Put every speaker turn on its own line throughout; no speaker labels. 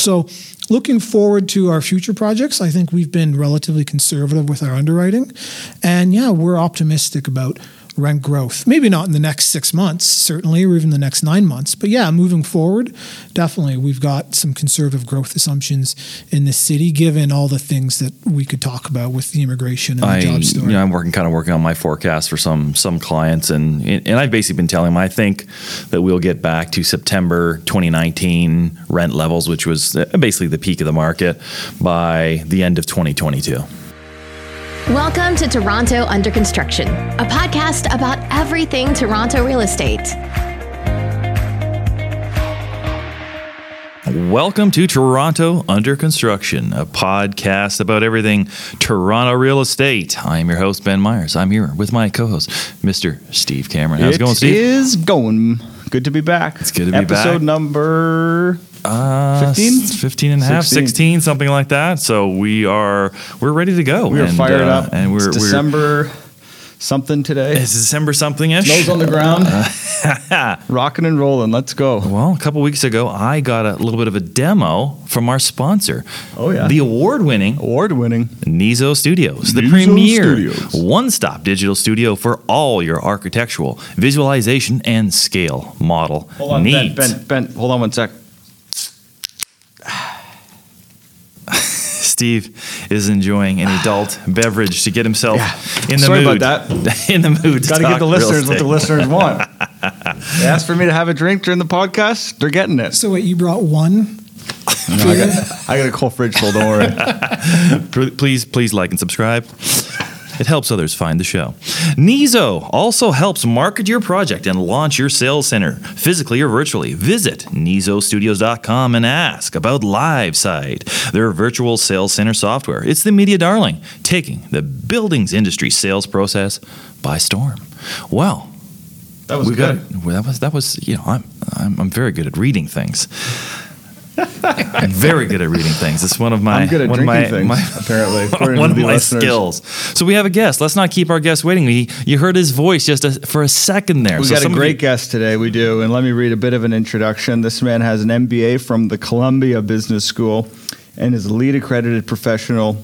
So, looking forward to our future projects, I think we've been relatively conservative with our underwriting. And yeah, we're optimistic about rent growth. Maybe not in the next six months, certainly, or even the next nine months. But yeah, moving forward, definitely we've got some conservative growth assumptions in the city, given all the things that we could talk about with the immigration and
I,
the job story.
You know, I'm working kind of working on my forecast for some some clients, and and I've basically been telling them I think that we'll get back to September 2019 rent levels, which was uh, basically the peak of the market by the end of 2022.
Welcome to Toronto Under Construction, a podcast about everything Toronto real estate.
Welcome to Toronto Under Construction, a podcast about everything Toronto real estate. I am your host, Ben Myers. I'm here with my co host, Mr. Steve Cameron. How's it, going, Steve?
It is going. Good to be back.
It's good to be
Episode
back.
Episode number
uh,
15?
15 and a half,
16.
16, something like that. So we are we're ready to go.
We are
and,
fired
uh,
up.
and we're
it's
we're-
December something today.
It's December something ish.
Nose on the ground. Rocking and rolling. Let's go.
Well, a couple weeks ago, I got a little bit of a demo from our sponsor.
Oh, yeah.
the award-winning
Award winning.
Neezo Studios, the premier
Studios.
one-stop digital studio for all your architectural visualization and scale model
Hold on, Ben. Ben, Ben, hold on one sec.
Steve is enjoying an adult beverage to get himself
Yeah.
in the mood.
Sorry
mood.
about that.
in the mood.
Got to
talk
give the listeners what the listeners want. they asked for me to have a drink during the podcast. They're getting it.
so, wait, you brought one?
No, I, got, I got a cold fridge full. Don't worry.
Please, please like and subscribe. It helps others find the show. Neezo also helps market your project and launch your sales center physically or virtually. Visit neezostudios.com and ask about LiveSite, their virtual sales center software. It's the media darling, taking the buildings industry sales process by storm. Well,
That was
we
good.
Well, that was that was you know I'm, I'm I'm very good at reading things. I'm very good at reading things. It's one of my
I'm good at
one of my,
things,
my-
apparently.
one of my
listeners.
skills. So we have a guest. Let's not keep our guest waiting. We, you heard his voice just a, for a second there.
We
so
got a great
you-
guest today. We do. And let me read a bit of an introduction. This man has an MBA from the Columbia Business School and is a LEED accredited professional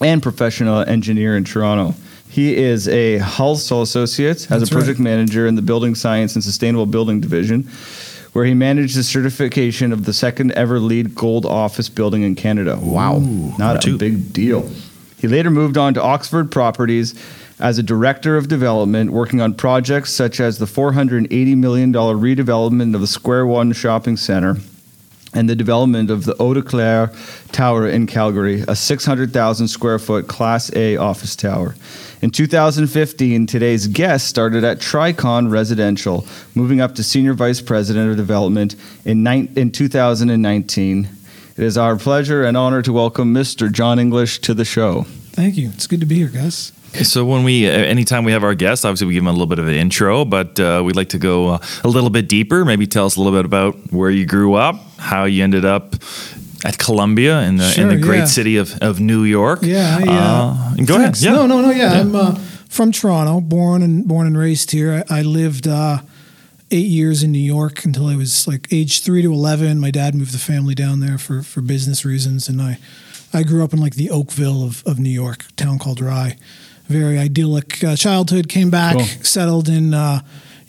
and professional engineer in Toronto. He is a Hull Associates, has
That's
a project
right.
manager in the Building Science and Sustainable Building Division, where he managed the certification of the second ever LEED Gold office building in Canada. Wow. Not a big deal. He later moved on to Oxford Properties as a director of development, working on projects such as the $480 million redevelopment of the Square One shopping center and the development of the Eau de Claire Tower in Calgary, a 600,000 square foot Class A office tower. In 2015, today's guest started at Tricon Residential, moving up to senior vice president of development in, nine, in 2019. It is our pleasure and honor to welcome Mr. John English to the show.
Thank you. It's good to be here, Gus.
So when we, uh, anytime we have our guests, obviously we give them a little bit of an intro, but uh, we'd like to go uh, a little bit deeper. Maybe tell us a little bit about where you grew up, how you ended up at Columbia in the, in the great
yeah.
city of, of New York.
Yeah, yeah. uh,
go
Thanks.
ahead. Yeah.
No, no, no. Yeah, I'm uh, from Toronto, born and born and raised here. I, I lived uh, eight years in New York until I was like age three to eleven. My dad moved the family down there for for business reasons, and I I grew up in like the Oakville of, of New York, a town called Rye. Very idyllic uh, childhood. Came back,
Cool.
settled in uh,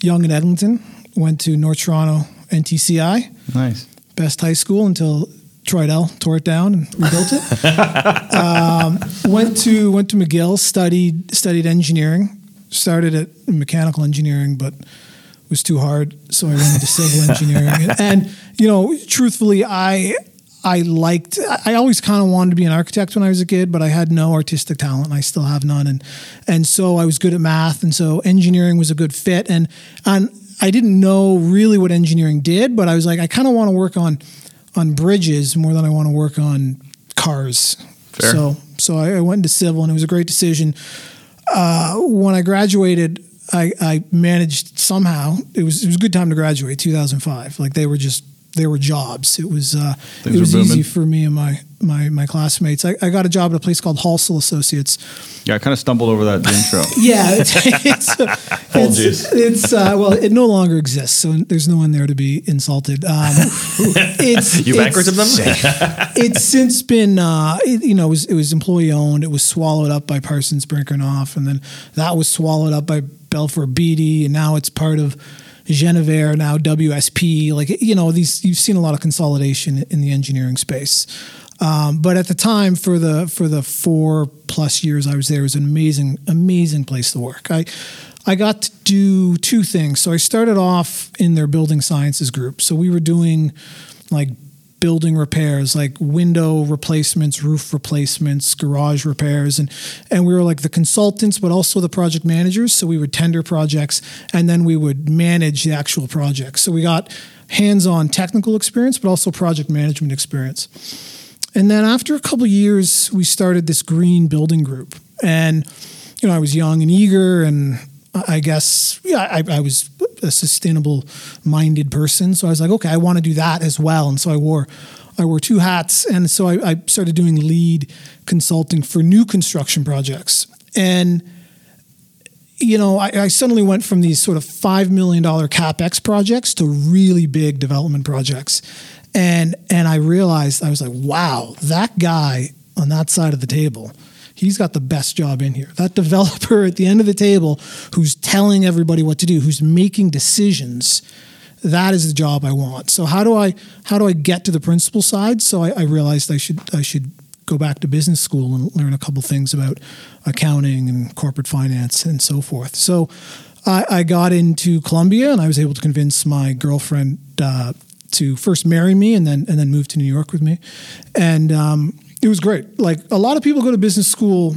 Yonge and Eglinton. Went to North Toronto NTCI,
Nice.
best high school until Tridel tore it down and rebuilt it. um, went to went to McGill, studied studied engineering. Started at mechanical engineering, but it was too hard, so I went into civil engineering. And, and you know, truthfully, I I liked. I always kind of wanted to be an architect when I was a kid, but I had no artistic talent. And I still have none, and and so I was good at math, and so engineering was a good fit. And and I didn't know really what engineering did, but I was like, I kind of want to work on on bridges more than I want to work on cars.
Fair.
So so I, I went into civil, and it was a great decision. Uh, when I graduated, I, I managed somehow. It was it was a good time to graduate. 2005. Like they were just there were jobs. It was uh, it was easy for me and my my my classmates. I, I got a job at a place called Halsall Associates.
Yeah, I kind of stumbled over that intro.
Yeah, it's it's, it's, it's uh, well, it no longer exists, so there's no one there to be insulted. Um, it's
You bankrupted
it's-
them?
it's since been uh, it, you know it was, it was employee owned. It was swallowed up by Parsons Brinckerhoff, and then that was swallowed up by Balfour Beatty, and now it's part of Genivar, now WSP. Like you know these you've seen a lot of consolidation in the engineering space. Um, but at the time, for the for the four plus years I was there, it was an amazing amazing place to work. I I got to do two things. So I started off in their building sciences group. So we were doing like building repairs like window replacements roof replacements garage repairs. And and we were like the consultants but also the project managers. So we would tender projects and then we would manage the actual projects so we got hands-on technical experience but also project management experience. And then after a couple years we started this green building group. And you know i was young and eager and I guess yeah, I, I was a sustainable minded person. So I was like, okay, I want to do that as well. And so I wore I wore two hats, and so I, I started doing LEED consulting for new construction projects. And you know, I, I suddenly went from these sort of five million dollar capex projects to really big development projects, and and I realized I was like, wow, that guy on that side of the table he's got the best job in here. That developer at the end of the table who's telling everybody what to do, who's making decisions, that is the job I want. So how do I how do I get to the principal side? So I, I realized I should I should go back to business school and learn a couple things about accounting and corporate finance and so forth. So I, I got into Columbia and I was able to convince my girlfriend uh, to first marry me and then and then move to New York with me, and um, it was great. Like a lot of people go to business school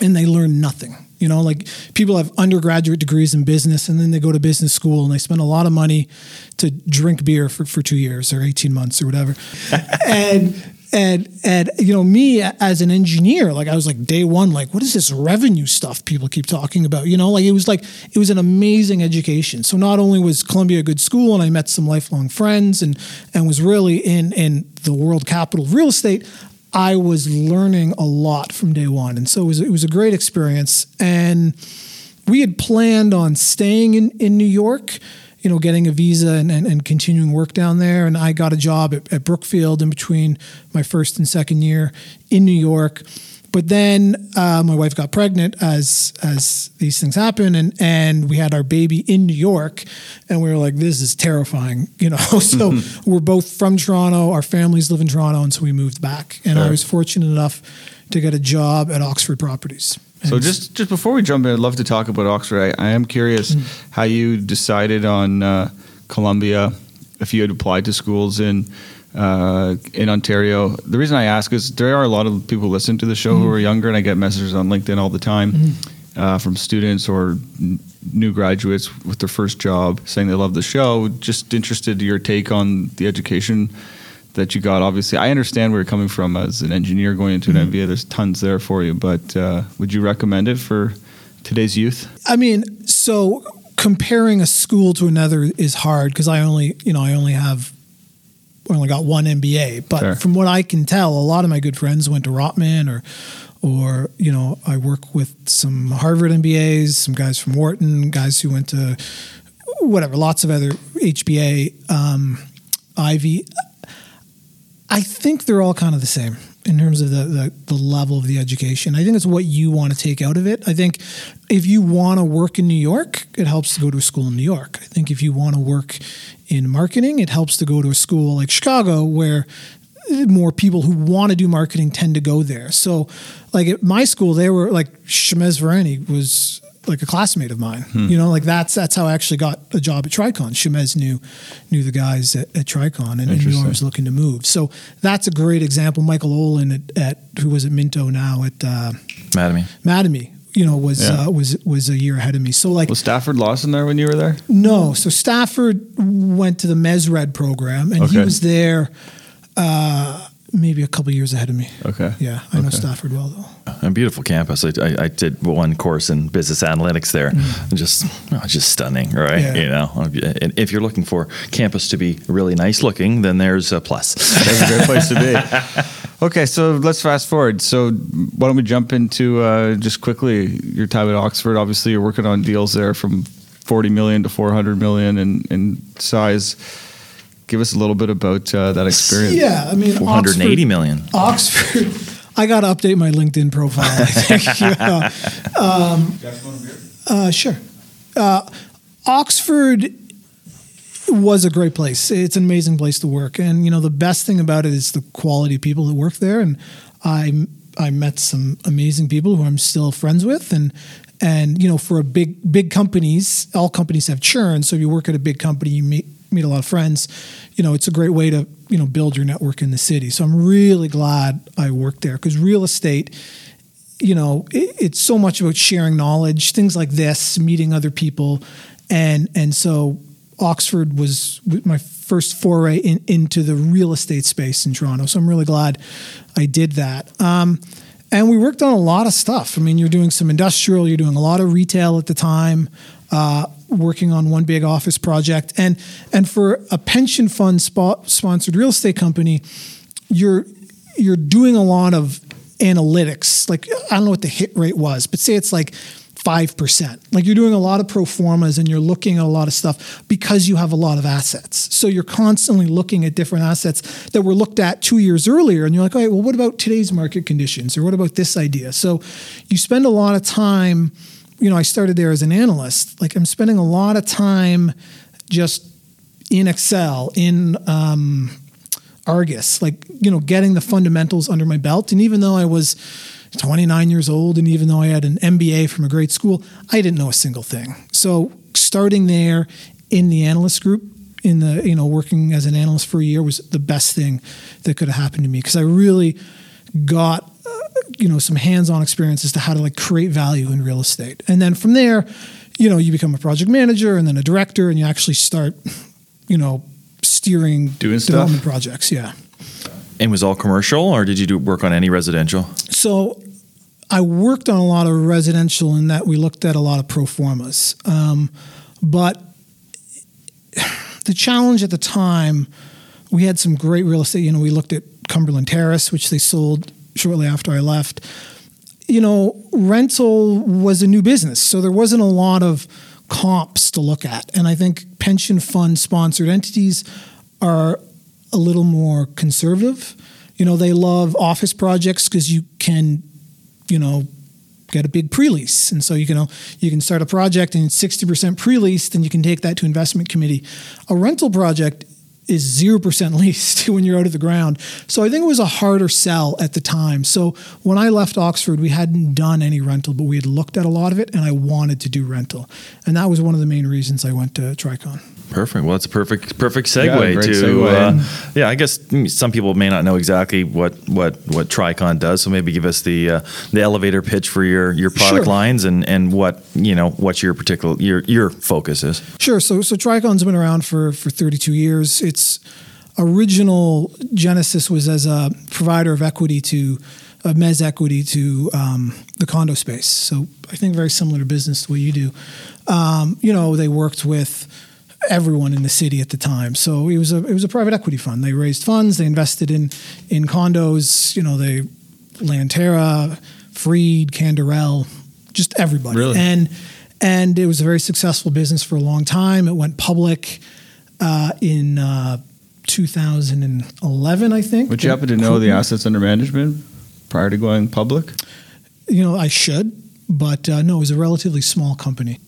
and they learn nothing. You know, like people have undergraduate degrees in business and then they go to business school and they spend a lot of money to drink beer for, for two years or 18 months or whatever. and and and you know me as an engineer like i was like day one like what is this revenue stuff people keep talking about you know like it was like it was an amazing education so not only was columbia a good school and i met some lifelong friends and and was really in in the world capital of real estate i was learning a lot from day one and so it was it was a great experience and we had planned on staying in in new york you know, getting a visa and, and, and, continuing work down there. And I got a job at, at, Brookfield in between my first and second year in New York. But then uh, my wife got pregnant as as these things happen, and and we had our baby in New York, and we were like, this is terrifying, you know. so we're both from Toronto, our families live in Toronto, and so we moved back. And
Sure.
I was fortunate enough to get a job at Oxford Properties.
So just just before we jump in, I'd love to talk about Oxford. I, I am curious how you decided on uh, Columbia, if you had applied to schools in uh, in Ontario. The reason I ask is there are a lot of people who listen to the show who are younger, and I get messages on LinkedIn all the time uh, from students or n- new graduates with their first job saying they love the show. Just interested in your take on the education that you got. Obviously, I understand where you're coming from as an engineer going into an MBA. There's tons there for you, but uh, would you recommend it for today's youth?
I mean, so comparing a school to another is hard because I only, you know, I only have, only got one MBA. But
Sure.
from what I can tell, a lot of my good friends went to Rotman or, or you know, I work with some Harvard MBAs, some guys from Wharton, guys who went to whatever, lots of other HBA, um, Ivey. I think they're all kind of the same in terms of the, the, the level of the education. I think it's what you want to take out of it. I think if you want to work in New York, it helps to go to a school in New York. I think if you want to work in marketing, it helps to go to a school like Chicago where eh, more people who want to do marketing tend to go there. So, like at my school, they were like Shemez Varani was like a classmate of mine. You know, like that's that's how I actually got a job at Tricon. Shemez knew knew the guys at, at Tricon and, and knew I was looking to move. So that's a great example. Michael Olin at, at who was at Minto now at uh,
Mad at me.
You know, was
Yeah.
uh, was was a year ahead of me. So like
Was Stafford Lawson there when you were there?
no, so Stafford went to the MSRED program, and he was there uh, maybe a couple years ahead of me.
Okay.
Yeah, I know Stafford well though.
A beautiful campus. I, I, I did one course in business analytics there. And Just, oh, just stunning, right?
Mm. Yeah.
You know, and if you're looking for campus to be really nice looking, then there's a plus.
That's a great place to be. Okay, so let's fast forward. So why don't we jump into uh, just quickly your time at Oxford? Obviously, you're working on deals there from 40 million to 400 million in, in size. Give us a little bit about uh, that experience.
Yeah, I mean,
480
Oxford-
million.
Oxford. I got to update my LinkedIn profile. I think. Yeah. Um, uh, sure. Uh, Oxford was a great place. It's an amazing place to work, and you know the best thing about it is the quality of people that work there. And I I met some amazing people who I'm still friends with, and and you know for a big big companies, all companies have churn. So if you work at a big company, you meet meet a lot of friends. You know, it's a great way to you know build your network in the city. So I'm really glad I worked there because real estate you know it, it's so much about sharing knowledge things like this meeting other people and and so oxford was my first foray in, into the real estate space in toronto so i'm really glad i did that um, and we worked on a lot of stuff i mean you're doing some industrial you're doing a lot of retail at the time uh, working on one big office project and and for a pension fund spo- sponsored real estate company you're you're doing a lot of analytics. Like I don't know what the hit rate was, but say it's like five percent. Like you're doing a lot of pro formas and you're looking at a lot of stuff because you have a lot of assets. So you're constantly looking at different assets that were looked at two years earlier, and you're like, all right, well, what about today's market conditions, or what about this idea? So you spend a lot of time. You know, I started there as an analyst. Like I'm spending a lot of time just in Excel, in um, Argus, like, you know, getting the fundamentals under my belt. And even though I was 29 years old and even though I had an MBA from a great school, I didn't know a single thing. So starting there in the analyst group, in the, you know, working as an analyst for a year was the best thing that could have happened to me because I really got, you know, some hands-on experience as to how to like create value in real estate. And then from there, you know, you become a project manager and then a director and you actually start, you know, steering
Doing stuff?
development projects. Yeah.
And was all commercial, or did you do work on any residential?
So I worked on a lot of residential in that we looked at a lot of pro formas. Um, but the challenge at the time, we had some great real estate. You know, we looked at Cumberland Terrace, which they sold shortly after I left. You know, rental was a new business, so there wasn't a lot of comps to look at. And I think pension fund sponsored entities are a little more conservative. You know, they love office projects because you can, you know, get a big pre-lease, and so you can you can start a project and it's sixty percent pre-leased, and you can take that to investment committee. A rental project is zero percent leased when you're out of the ground. So I think it was a harder sell at the time. So when I left Oxford, we hadn't done any rental, but we had looked at a lot of it, and I wanted to do rental, and that was one of the main reasons I went to Tricon.
Perfect. Well, it's a perfect perfect segue
Yeah,
to.
segue.
Uh, yeah, I guess some people may not know exactly what what what Tricon does, so maybe give us the uh, the elevator pitch for your your product
Sure.
lines and and what you know what your particular your your focus is.
Sure. So so Tricon's been around for for 32 years. Its original genesis was as a provider of equity to uh, mez equity to um, the condo space. So I think very similar to business the way you do. Um, you know, they worked with everyone in the city at the time. So it was a it was a private equity fund. They raised funds. They invested in in condos. You know, they Lanterra, Freed, Canderel, just everybody.
Really?
And and it was a very successful business for a long time. It went public uh, in uh, 2011, I think.
Would you happen to know the assets under management prior to going public?
you know, I should, but uh, no, it was a relatively small company.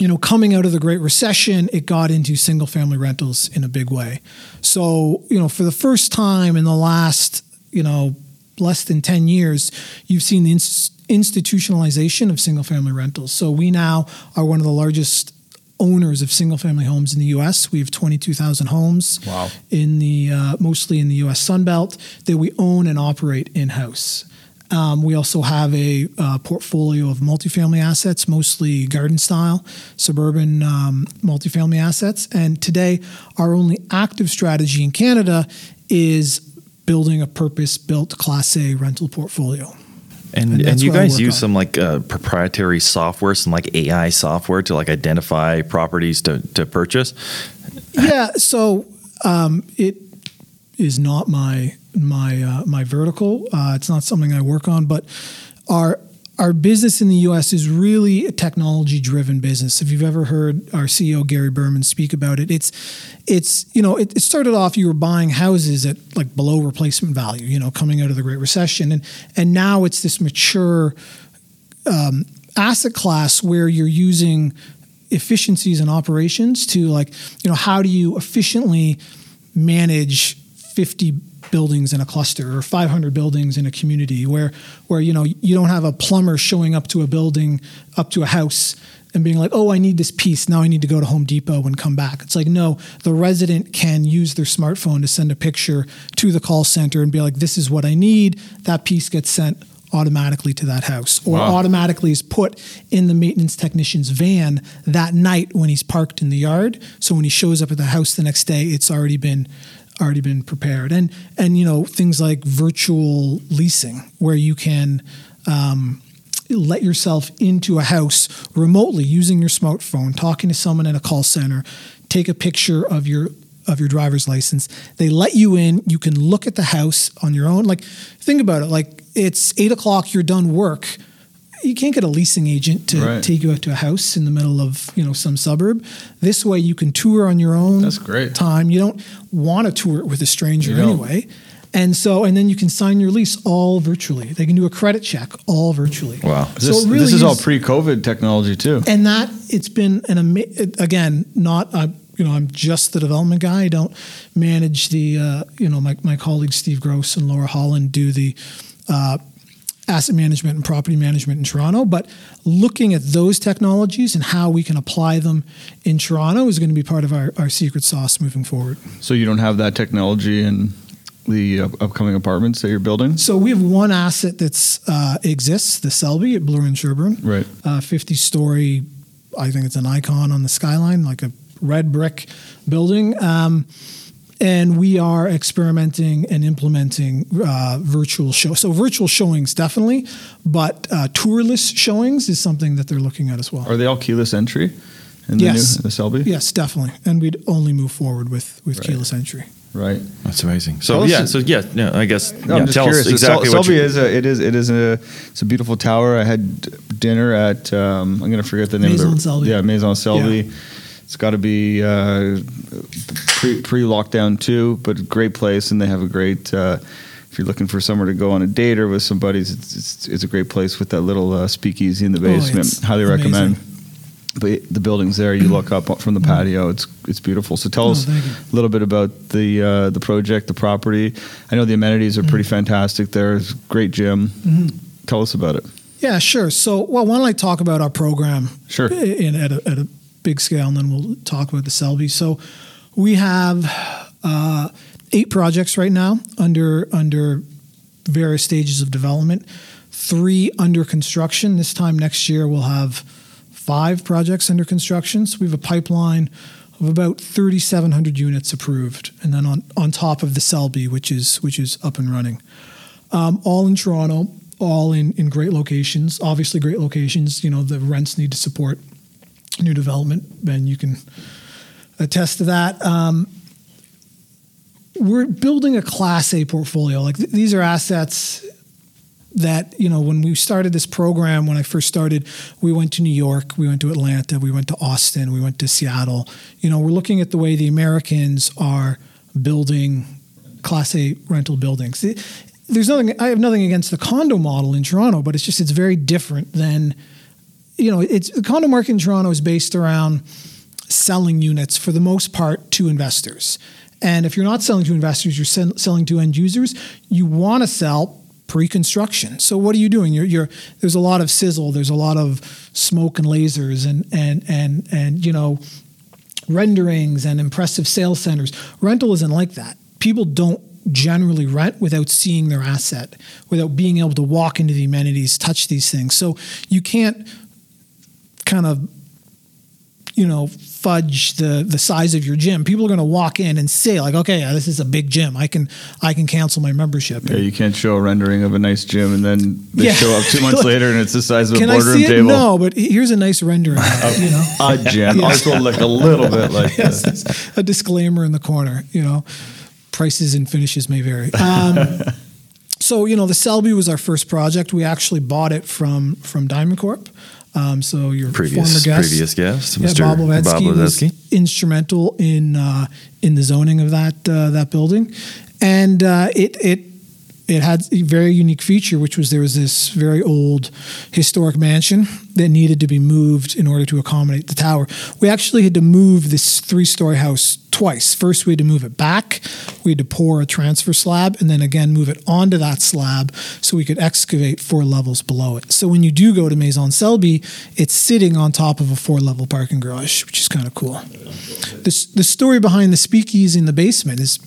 You know, coming out of the Great Recession, it got into single family rentals in a big way. So, you know, for the first time in the last, you know, less than 10 years, you've seen the ins- institutionalization of single family rentals. So we now are one of the largest owners of single family homes in the US. We have 22,000 homes
Wow.
in the uh, mostly in the US Sun Belt that we own and operate in house. Um, we also have a uh, portfolio of multifamily assets, mostly garden style, suburban um, multifamily assets. And today, our only active strategy in Canada is building a purpose-built Class A rental portfolio.
And,
And
and, you guys use
on.
some like uh, proprietary software, some like AI software to like identify properties to, to purchase.
yeah, so um, it is not my my uh, my vertical. Uh, it's not something I work on, but our our business in the U.S. is really a technology driven business. If you've ever heard our CEO Gary Berman speak about it, it's it's you know it, it started off you were buying houses at like below replacement value, you know, coming out of the Great Recession, and and now it's this mature um, asset class where you're using efficiencies and operations to like you know how do you efficiently manage 50 buildings in a cluster or 500 buildings in a community where where you know you don't have a plumber showing up to a building up to a house and being like oh i need this piece. Now i need to go to home depot and come back. It's like no the resident can use their smartphone to send a picture to the call center and be like this is what i need. That piece gets sent automatically to that house or
Wow.
automatically is put in the maintenance technician's van that night when he's parked in the yard. So when he shows up at the house the next day it's already been already been prepared. And and you know things like virtual leasing where you can um, let yourself into a house remotely using your smartphone talking to someone in a call center take a picture of your of your driver's license. They let you in. You can look at the house on your own. Like think about it. Like it's eight o'clock. You're done work you can't get a leasing agent to
Right.
take you out to a house in the middle of you know some suburb this way you can tour on your own
That's great.
time you don't want to tour it with a stranger
You don't.
anyway and so and then you can sign your lease all virtually they can do a credit check all virtually
Wow.
so
This,
really
this is all pre-COVID technology too.
and that it's been an again not uh, you know I'm just the development guy I don't manage the uh, you know my, my colleagues Steve Gross and Laura Holland do the uh, asset management and property management in Toronto but looking at those technologies and how we can apply them in Toronto is going to be part of our, our secret sauce moving forward
So you don't have that technology in the upcoming apartments that you're building,
so we have one asset that's uh, exists the Selby at Bloor and Sherbourne
right?
uh, 50 story, I think it's an icon on the skyline, like a red brick building. Um, and we are experimenting and implementing uh, virtual show. So virtual showings definitely, but uh, tourless showings is something that they're looking at as well.
Are they all keyless entry in the
Yes.
new the Selby?
yes, definitely. And we'd only move forward with with
Right.
keyless entry.
Right.
That's amazing.
Tell
So
us-
yeah, so yeah, no, I guess
No,
yeah,
I'm just
tell
curious.
us exactly
Sel- Selby is a it is it is a it's a beautiful tower. I had dinner at um, I'm going to forget the name
Maison
of the
Selby.
yeah Maison Selby. It's got to be uh, pre pre lockdown too, but a great place, and they have a great. Uh, if you're looking for somewhere to go on a date or with somebody, it's it's, it's a great place with that little uh, speakeasy in the
Oh,
basement.
it's
Highly
amazing.
recommend. But the buildings there, you look up from the patio. It's it's beautiful. So tell
Oh,
us a little bit about the uh, the project, the property. I know the amenities are
Mm-hmm.
pretty fantastic. there. It's a great gym. Tell us about it.
Yeah, sure. So, well, why don't I talk about our program?
Sure.
In, at, a, at a big scale, and then we'll talk about the Selby. So, we have uh, eight projects right now under under various stages of development. Three under construction. This time next year, we'll have five projects under construction. So we have a pipeline of about 3,700 units approved, and then on on top of the Selby, which is which is up and running um, all in Toronto, all in, in great locations. Obviously, great locations. You know, the rents need to support new development. Ben, you can attest to that. Um, we're building a Class A portfolio. Like th- these are assets that you know when we started this program when i first started we went to new york we went to atlanta we went to austin we went to seattle you know we're looking at the way the americans are building class a rental buildings there's nothing i have nothing against the condo model in toronto but it's just it's very different than you know it's the condo market in toronto is based around selling units for the most part to investors and if you're not selling to investors you're sell- selling to end users you want to sell pre-construction so what are you doing you're, you're there's a lot of sizzle there's a lot of smoke and lasers and and and and you know renderings and impressive sales centers. Rental isn't like that. People don't generally rent without seeing their asset, without being able to walk into the amenities, touch these things. So you can't kind of you know, fudge the the size of your gym. People are going to walk in and say like, okay, yeah, this is a big gym. I can I can cancel my membership.
Yeah, you can't show a rendering of a nice gym and then they
Yeah.
show up two months later and it's the size of a boardroom table.
No, but here's a nice rendering. of it, you know.
A gym. Also look a little bit like
Yes,
this.
a disclaimer in the corner. You know, prices and finishes may vary. Um, so you know, the Selby was our first project. We actually bought it from from Diamond Corp. Um, so your
Previous
former guest,
previous guest,
yeah,
Mr.
Bob Levetsky,
Bob
was instrumental in uh, in the zoning of that uh, that building, and uh, it it it had a very unique feature, which was there was this very old historic mansion that needed to be moved in order to accommodate the tower. We actually had to move this three story house twice. First, we had to move it back, we had to pour a transfer slab, and then again move it onto that slab so we could excavate four levels below it. So when you do go to Maison Selby, it's sitting on top of a four level parking garage, which is kind of cool. The, the story behind the speakeasy in the basement is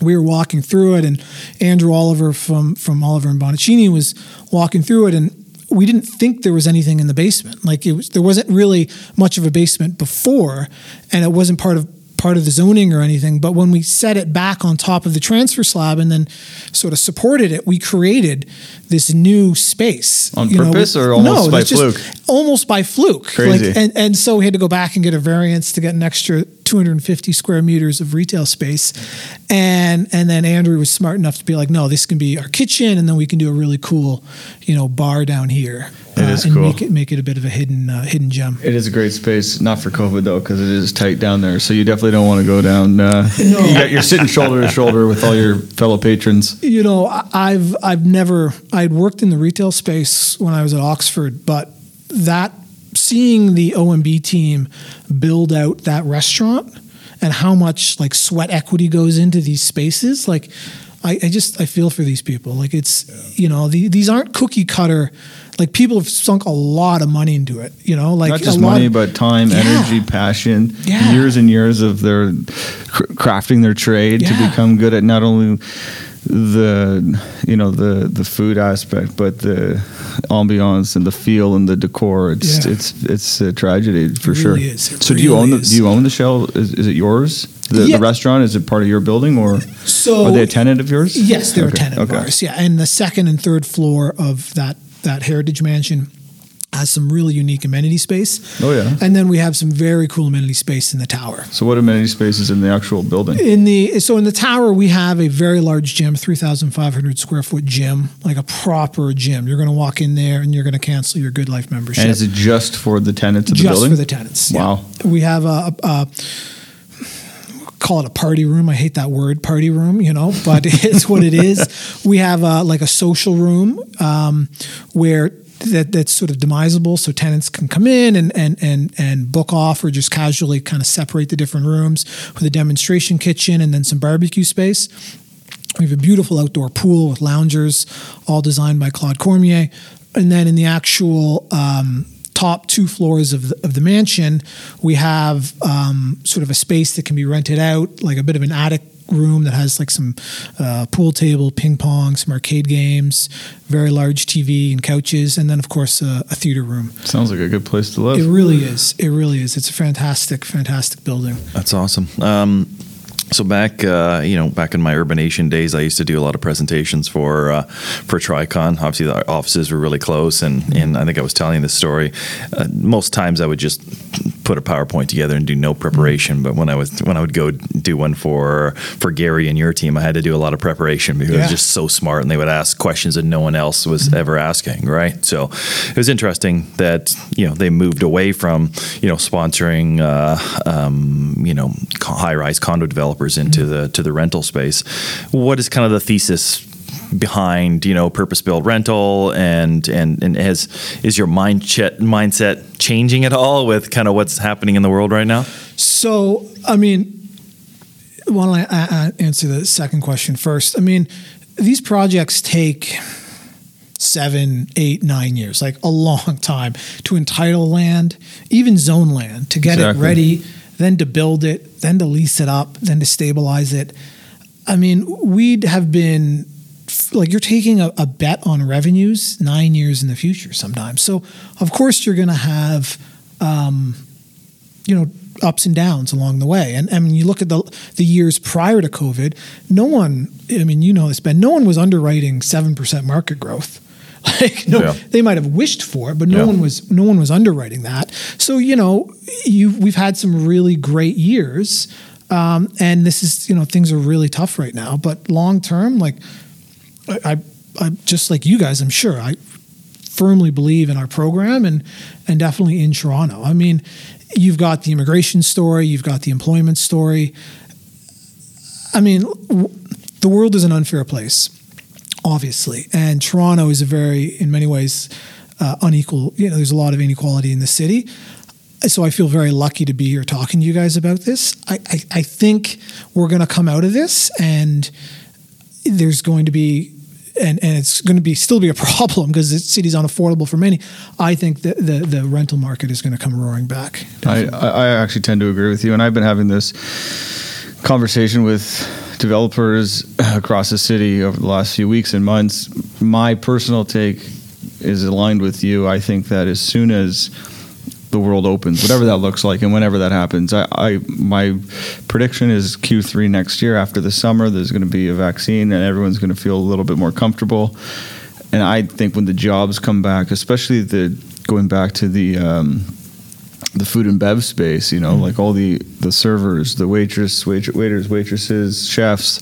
we were walking through it, and Andrew Oliver from from Oliver and Bonacini was walking through it, and we didn't think there was anything in the basement. Like it was, there wasn't really much of a basement before, and it wasn't part of part of the zoning or anything. But when we set it back on top of the transfer slab and then sort of supported it, we created this new space
On
you know,
purpose
with-
or almost
no,
by fluke?
Almost by fluke.
Crazy.
Like, and and so we had to go back and get a variance to get an extra 250 square meters of retail space, and and then Andrew was smart enough to be like, no, this can be our kitchen, and then we can do a really cool, you know, bar down here.
It is
and
cool.
make it make it a bit of a hidden uh, hidden gem.
It is a great space, not for COVID though, because it is tight down there. So you definitely don't want to go down. Uh, you got, you're sitting shoulder to shoulder with all your fellow patrons.
You know, I've I've never I'd worked in the retail space when I was at Oxford, but that seeing the O&B team build out that restaurant and how much like sweat equity goes into these spaces, like I, I just I feel for these people. Like it's you know the, these aren't cookie cutter. Like people have sunk a lot of money into it. You know, like
Not
a
just money,
of-
but time,
Yeah.
energy, passion,
Yeah.
years and years of their cr- crafting their trade to become good at not only the you know the the food aspect, but the ambiance and the feel and the decor. It's
Yeah.
it's it's a tragedy for
It
sure.
is.
So do you
really
own the
is.
do you own the shell? Is, is it yours? The,
Yeah.
the restaurant is it part of your building or
So
are they a tenant of yours?
Yes, they're
Okay,
a tenant
okay.
of ours. Yeah, and the second and third floor of that that heritage mansion has some really unique amenity space.
Oh yeah.
And then we have some very cool amenity space in the tower.
So what amenity spaces in the actual building?
In the so in the tower we have a very large gym, three thousand five hundred square foot gym, like a proper gym. You're going to walk in there and you're going to cancel your Good Life membership.
And is it just for the tenants of the
just
building?
for the tenants. yeah.
Wow.
We have a, a, a call it a party room. I hate that word, party room. You know, but it's what it is. We have a, like a social room um, where. That, that's sort of demisable, so tenants can come in and, and and and book off, or just casually kind of separate the different rooms with a demonstration kitchen and then some barbecue space. We have a beautiful outdoor pool with loungers, all designed by Claude Cormier. And then in the actual um, top two floors of the, of the mansion, we have um, sort of a space that can be rented out, like a bit of an attic room that has like some uh, pool table, ping pong, some arcade games, very large TV and couches, and then of course uh, a theater room.
Sounds like a good place to live.
It really is. It really is. It's a fantastic, fantastic building.
That's awesome. Um, so back, uh, you know, back in my Urbanation days, I used to do a lot of presentations for uh, for Tricon. Obviously, the offices were really close, and and I think I was telling this story. Uh, most times, I would just put a PowerPoint together and do no preparation. But when I was when I would go do one for for Gary and your team, I had to do a lot of preparation because it
Yeah.
was just so smart, and they would ask questions that no one else was ever asking. Right. So it was interesting that you know they moved away from you know sponsoring uh, um, you know high rise condo developers into the to the rental space. What is kind of the thesis? behind you know purpose built rental and and and has is your mindset mindset changing at all with kind of what's happening in the world right now
So, I mean, why don't I, I, I answer the second question first? I mean, these projects take seven, eight, nine years, like a long time to entitle land, even zone land, to get
Exactly.
it ready, then to build it, then to lease it up, then to stabilize it. I mean, we'd have been like you're taking a, a bet on revenues nine years in the future sometimes. So, of course, you're going to have um, you know ups and downs along the way. And I mean, you look at the the years prior to COVID, no one. I mean, you know this, Ben. No one was underwriting seven percent market growth. Like no,
Yeah.
they might have wished for it, but no
Yeah.
one was no one was underwriting that. So you know, you we've had some really great years, um, and this is you know things are really tough right now. But long term, like I, I, I just like you guys, I'm sure I firmly believe in our program and and definitely in Toronto. I mean, you've got the immigration story, you've got the employment story. I mean, w- the world is an unfair place, obviously, and Toronto is a very, in many ways, uh, unequal. You know, there's a lot of inequality in the city. So I feel very lucky to be here talking to you guys about this. I, I, I think we're going to come out of this, and there's going to be and, and it's going to be still be a problem because the city's unaffordable for many. I think that the, the rental market is going to come roaring back.
I, I I actually tend to agree with you, and I've been having this conversation with developers across the city over the last few weeks and months. My personal take is aligned with you. I think that as soon as the world opens, whatever that looks like, and whenever that happens, I, I my prediction is Q3 next year. After the summer, there's going to be a vaccine, and everyone's going to feel a little bit more comfortable. And I think when the jobs come back, especially the going back to the um, the food and bev space, you know, like all the the servers, the waitress, wait, waiters, waitresses, chefs,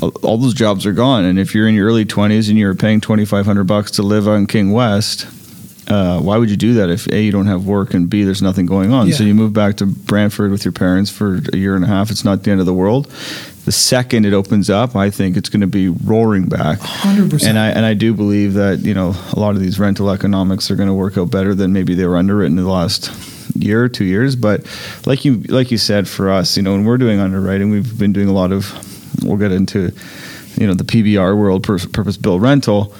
all, all those jobs are gone. And if you're in your early 20s and you're paying 2,500 bucks to live on King West, uh, why would you do that if a you don't have work and b there's nothing going on? So you move back to Brantford with your parents for a year and a half. It's not the end of the world. The second it opens up, I think it's going to be roaring back.
100%.
And I and I do believe that you know a lot of these rental economics are going to work out better than maybe they were underwritten in the last year or two years. But like you like you said, for us, you know, when we're doing underwriting, we've been doing a lot of. We'll get into, you know, the PBR world, pur- purpose built rental.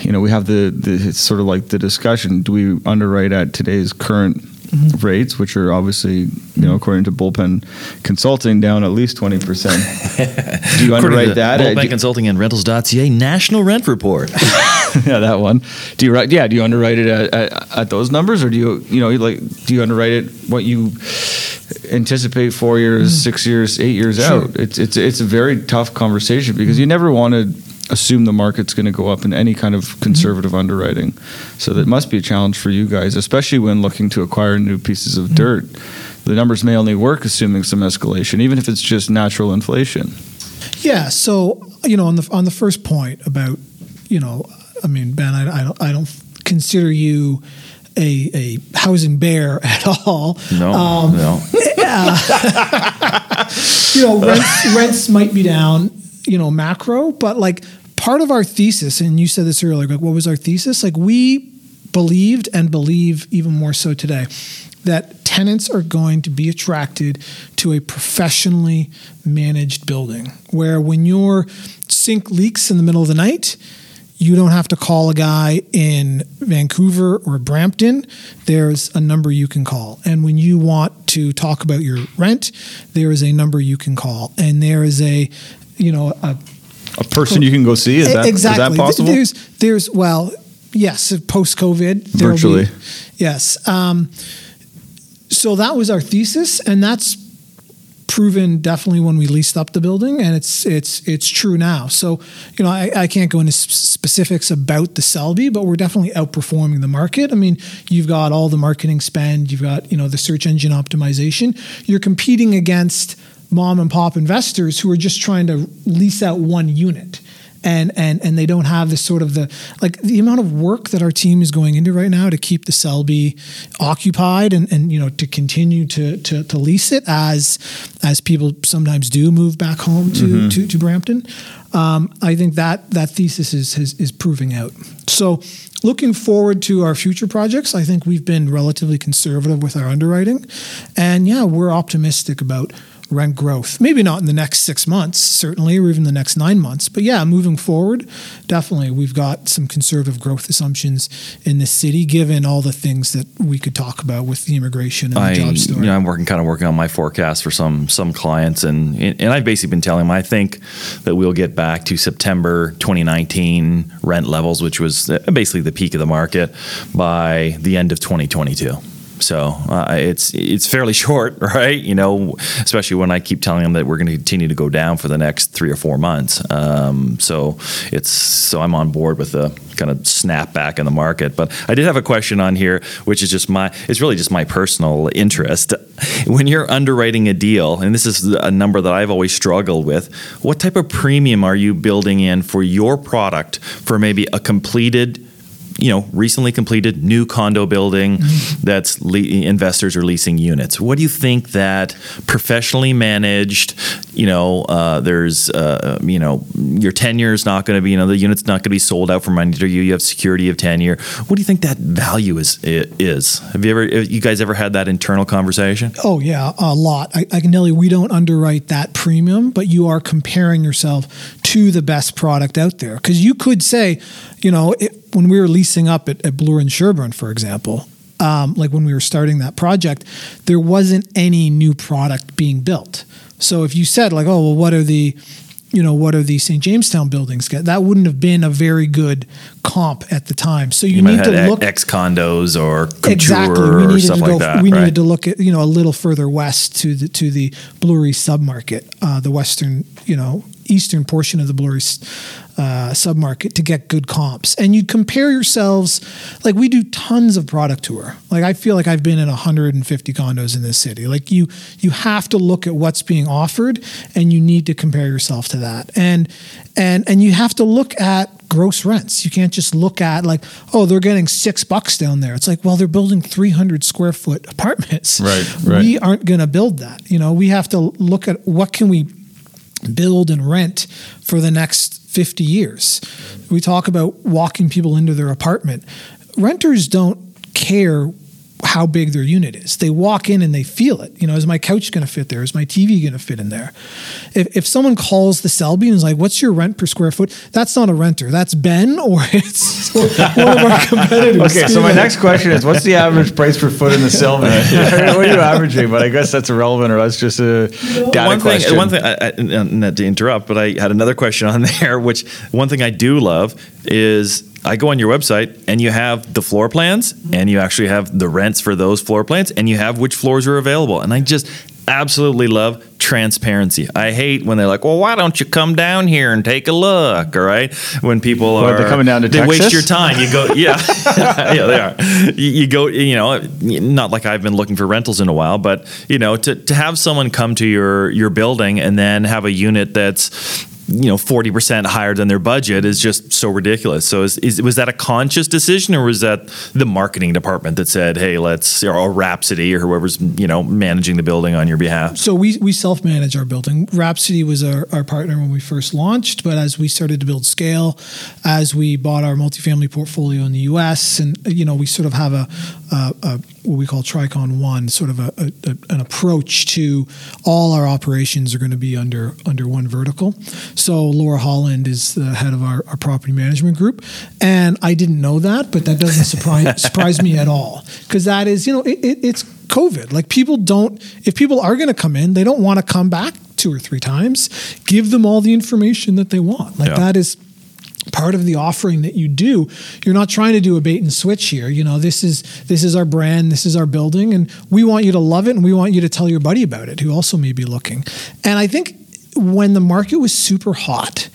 You know, we have the, the it's sort of like the discussion: Do we underwrite at today's current mm-hmm. rates, which are obviously, you know, according to Bullpen Consulting, down at least twenty percent? Do you underwrite that?
Bullpen
at-
Consulting and Rentals.ca National Rent Report.
yeah, that one. Do you write? Yeah, do you underwrite it at, at, at those numbers, or do you you know like do you underwrite it what you anticipate four years, mm. six years, eight years
Sure.
out? It's it's it's a very tough conversation because you never want to assume the market's going to go up in any kind of mm-hmm. conservative underwriting. So that must be a challenge for you guys, especially when looking to acquire new pieces of mm-hmm. dirt. The numbers may only work assuming some escalation, even if it's just natural inflation.
Yeah. So you know, on the on the first point about you know, I mean, Ben, I, I don't I don't consider you a a housing bear at all.
No,
Um,
no.
you know, rents, rents might be down, you know, macro, but like part of our thesis, and you said this earlier, like what was our thesis? Like we believed and believe even more so today that tenants are going to be attracted to a professionally managed building where when your sink leaks in the middle of the night, you don't have to call a guy in Vancouver or Brampton. There's a number you can call. And when you want to talk about your rent, there is a number you can call. And there is a, you know, a
A person you can go see is that is
exactly.
that possible?
There's there's well, yes, post COVID,
Virtually.
yes. Um, so that was our thesis, and that's proven definitely when we leased up the building, and it's it's it's true now. So you know, I, I can't go into specifics about the Selby, but we're definitely outperforming the market. I mean, you've got all the marketing spend, you've got you know the search engine optimization. You're competing against mom and pop investors who are just trying to lease out one unit. And, and and they don't have this sort of the like the amount of work that our team is going into right now to keep the Selby occupied and, and you know to continue to, to to lease it as as people sometimes do move back home to to, to Brampton. Um, I think that that thesis is, is is proving out. So looking forward to our future projects, I think we've been relatively conservative with our underwriting, and yeah, we're optimistic about rent growth. Maybe not in the next six months, certainly, or even the next nine months. But yeah, moving forward, definitely we've got some conservative growth assumptions in the city, given all the things that we could talk about with the immigration and the
I,
job story.
you know, I'm working kind of working on my forecast for some some clients, and and I've basically been telling them I think that we'll get back to September 2019 rent levels, which was uh, basically the peak of the market by the end of 2022. So uh, it's it's fairly short, right? You know, especially when I keep telling them that we're going to continue to go down for the next three or four months. Um, so it's so I'm on board with the kind of snap back in the market. But I did have a question on here, which is just my it's really just my personal interest. When you're underwriting a deal, and this is a number that I've always struggled with, what type of premium are you building in for your product for maybe a completed you know, recently completed new condo building that's le- investors are leasing units. What do you think that professionally managed, you know, uh, there's, uh, you know, your tenure is not going to be, you know, the unit's not going to be sold out from under you. You have security of tenure. What do you think that value is? Is have you ever, you guys ever had that internal conversation?
Oh yeah, a lot. I, I can tell you, we don't underwrite that premium, but you are comparing yourself to the best product out there because you could say, you know, it, when we were leasing up at, at Bloor and Sherbourne, for example, um, like when we were starting that project, there wasn't any new product being built. So if you said like, oh well, what are the you know, what are the St. Jamestown buildings get? That wouldn't have been a very good comp at the time. So you,
You,
need to look
ex condos or
exactly. We
or
needed to go.
like that.
we
right?
needed to look at you know a little further west to the to the Blurry submarket, uh, the western you know eastern portion of the Blurry uh, submarket to get good comps. And you compare yourselves. Like we do tons of product tour. Like I feel like I've been in 150 condos in this city. Like you you have to look at what's being offered, and you need to compare yourself to that. And and and you have to look at gross rents. You can't just look at like, oh, they're getting six bucks down there. It's like, well, they're building 300 square foot apartments.
Right, right.
We aren't going to build that. You know, we have to look at what can we build and rent for the next 50 years. We talk about walking people into their apartment. Renters don't care how big their unit is. They walk in and they feel it. You know, is my couch going to fit there? Is my TV going to fit in there? If, if someone calls the Selby and is like, "What's your rent per square foot?" That's not a renter. That's Ben or it's one of our competitors.
Okay, so my next question is, what's the average price per foot in the Sylvan? what are you averaging? But I guess that's irrelevant, or that's just a data
one
question.
thing, one thing, I, I, not to interrupt, but I had another question on there. Which one thing I do love is I go on your website and you have the floor plans and you actually have the rents for those floor plans and you have which floors are available. And I just absolutely love transparency. I hate when they're like, "Well, why don't you come down here and take a look?" All right, when people
What,
are
they're coming down to
they waste your time. You go, yeah, yeah, they are. You, you go, you know, not like I've been looking for rentals in a while, but you know, to, to have someone come to your your building and then have a unit that's you know 40% higher than their budget is just so ridiculous so is, is was that a conscious decision or was that the marketing department that said hey let's or rhapsody or whoever's you know managing the building on your behalf
So we, we self manage our building. Rhapsody was our, our partner when we first launched, but as we started to build scale, as we bought our multifamily portfolio in the U.S., and you know we sort of have a, a, a what we call Tricon One, sort of a, a, a- an approach to all our operations are going to be under under one vertical. So Laura Holland is the head of our, our property management group, and I didn't know that, but that doesn't surprise surprise me at all because that is you know it, it, it's COVID. Like people don't, if people are going to come in, they don't want to come back two or three times. Give them all the information that they want. Like
Yeah.
that is part of the offering that you do. You're not trying to do a bait and switch here. You know, this is this is our brand, this is our building, and we want you to love it, and we want you to tell your buddy about it who also may be looking. And I think when the market was super hot,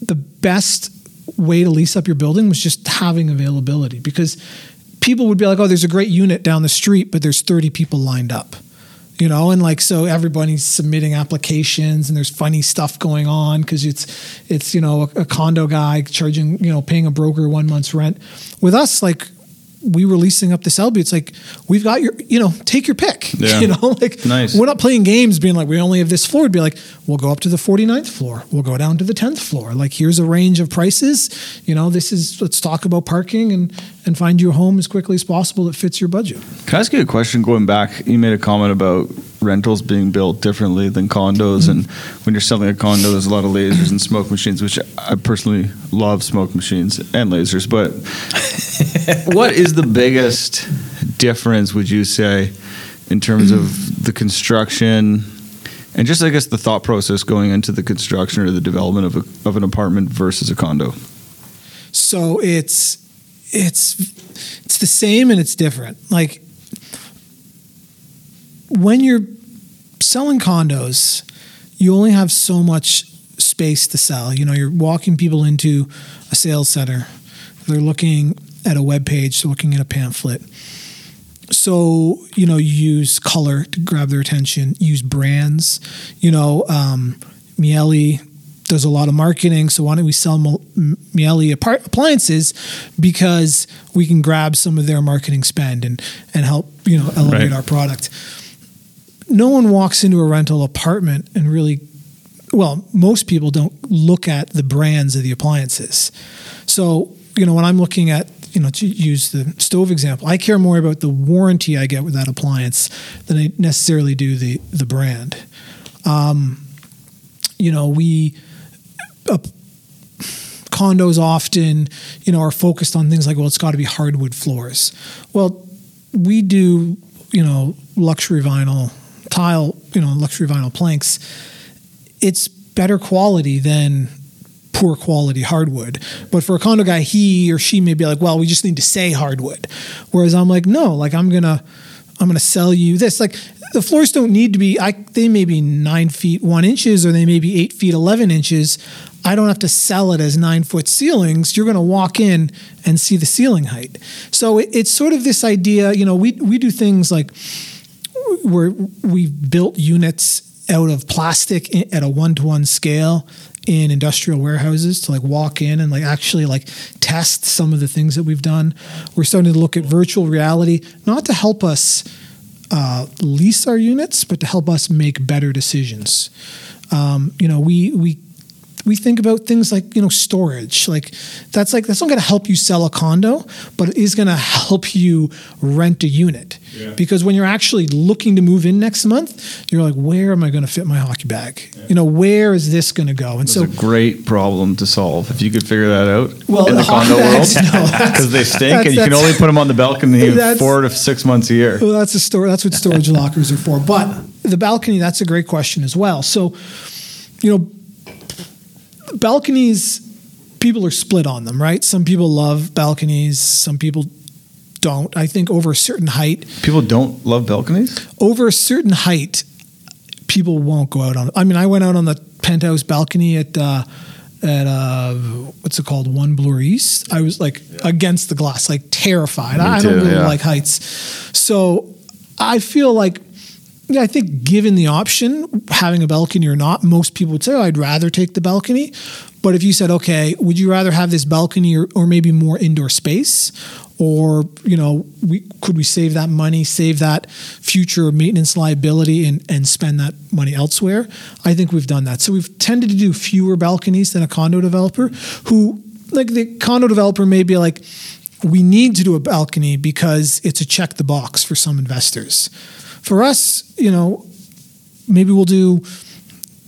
the best way to lease up your building was just having availability because people would be like, oh, there's a great unit down the street, but there's 30 people lined up. You know, and like so everybody's submitting applications and there's funny stuff going on because it's it's, you know, a, a condo guy charging, you know, paying a broker one month's rent. With us, like we were leasing up this LB, it's like we've got your, you know, take your pick.
Yeah.
You know, like
Nice.
we're not playing games being like we only have this floor. It'd be like, we'll go up to the 49th floor. We'll go down to the 10th floor. Like here's a range of prices. You know, this is let's talk about parking and and find you a home as quickly as possible that fits your budget.
Can I ask you a question going back? You made a comment about rentals being built differently than condos. And when you're selling a condo, there's a lot of lasers and smoke machines, which I personally love smoke machines and lasers. But what is the biggest difference, would you say, in terms of the construction? And just, I guess, the thought process going into the construction or the development of, a, of an apartment versus a condo.
So it's it's it's the same and it's different. Like when you're selling condos, you only have so much space to sell. You know, you're walking people into a sales center. They're looking at a web page, they're looking at a pamphlet. So, you know, you use color to grab their attention, use brands. You know, um, Miele does a lot of marketing. So why don't we sell Miele appliances because we can grab some of their marketing spend and and help you know elevate
Right.
our product. No one walks into a rental apartment and really, well, most people don't look at the brands of the appliances. So you know when I'm looking at you know to use the stove example, I care more about the warranty I get with that appliance than I necessarily do the the brand. Um, you know we uh, condos often, you know, are focused on things like, well, it's got to be hardwood floors. Well, we do, you know, luxury vinyl tile, you know, luxury vinyl planks. It's better quality than poor quality hardwood. But for a condo guy, he or she may be like, well, we just need to say hardwood. Whereas I'm like, no, like I'm gonna I'm gonna sell you this. Like the floors don't need to be I they may be nine feet one inches or they may be eight feet eleven inches. I don't have to sell it as nine foot ceilings. You're gonna walk in and see the ceiling height. So it, it's sort of this idea, you know, we we do things like where we've built units out of plastic at a one-to-one scale in industrial warehouses to like walk in and like actually like test some of the things that we've done. We're starting to look at virtual reality not to help us uh, lease our units but to help us make better decisions. Um, you know we we we think about things like you know storage like that's like that's not going to help you sell a condo but it is going to help you rent a unit because when you're actually looking to move in next month you're like where am i going to fit my hockey bag you know where is this going to go and
It's
so
a great problem to solve if you could figure that out
Well,
in the
the hockey
condo world
bags, no,
because they stink and you can only put them on the balcony
That's-
four to six months a year.
Well, that's a store. That's what storage lockers are for. But the balcony, that's a great question as well. So, you know, balconies, people are split on them, right? Some people love balconies. Some people don't. I think over a certain height,
People don't love balconies.
over a certain height, people won't go out on. I mean, I went out on the penthouse balcony at uh, at uh, what's it called, One Bloor East. I was like against the glass, like terrified. I, I don't really
yeah.
like heights, so I feel like. I think given the option, having a balcony or not, most people would say, oh, I'd rather take the balcony. But if you said, okay, would you rather have this balcony or, or maybe more indoor space? Or, you know, we could we save that money, save that future maintenance liability and, and spend that money elsewhere? I think we've done that. So we've tended to do fewer balconies than a condo developer who like the condo developer may be like, we need to do a balcony because it's a check the box for some investors. For us, you know, maybe we'll do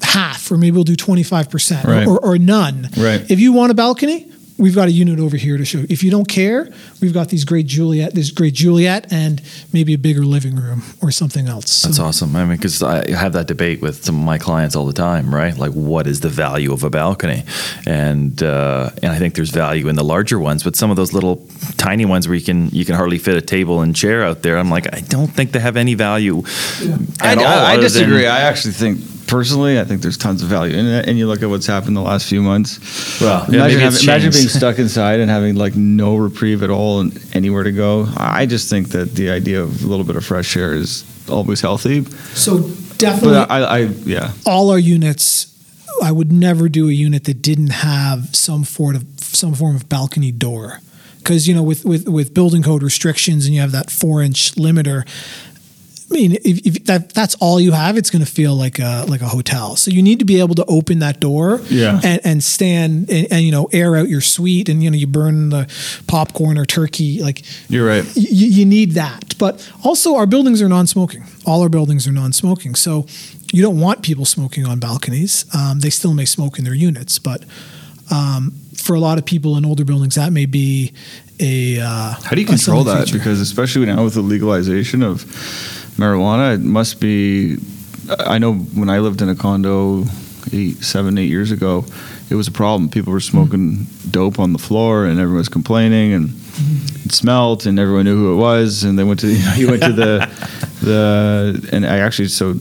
half or maybe we'll do 25%
Right.
or, or none.
Right.
If you want a balcony, we've got a unit over here to show. If you don't care, we've got these great Juliet, this great Juliet and maybe a bigger living room or something else.
That's
So-
awesome. I mean, because I have that debate with some of my clients all the time, right? Like, what is the value of a balcony? And uh, and I think there's value in the larger ones, but some of those little tiny ones where you can you can hardly fit a table and chair out there. I'm like, I don't think they have any value.
I,
at all
I, I disagree.
than-
I actually think personally, I think there's tons of value in it. And you look at what's happened the last few months.
Well,
imagine,
maybe
having, imagine being stuck inside and having like no reprieve at all and anywhere to go. I just think that the idea of a little bit of fresh air is always healthy.
So definitely
But I, I yeah,
all our units I would never do a unit that didn't have some sort of some form of balcony door because you know with, with with building code restrictions and you have that four inch limiter I mean, if, if that that's all you have, it's going to feel like a like a hotel. So you need to be able to open that door,
Yeah.
and, and stand and, and you know air out your suite, and you know you burn the popcorn or turkey. Like
you're right.
y- you need that. But also, our buildings are non-smoking. All our buildings are non-smoking, so you don't want people smoking on balconies. Um, they still may smoke in their units, but um, for a lot of people in older buildings, that may be a. Uh,
How do you control that?
feature.
Because especially now with the legalization of marijuana, it must be. I know when I lived in a condo eight, seven, eight years ago, it was a problem. People were smoking dope on the floor, and everyone was complaining, and it smelled, and everyone knew who it was. And they went to you, know, you went to the the and I actually so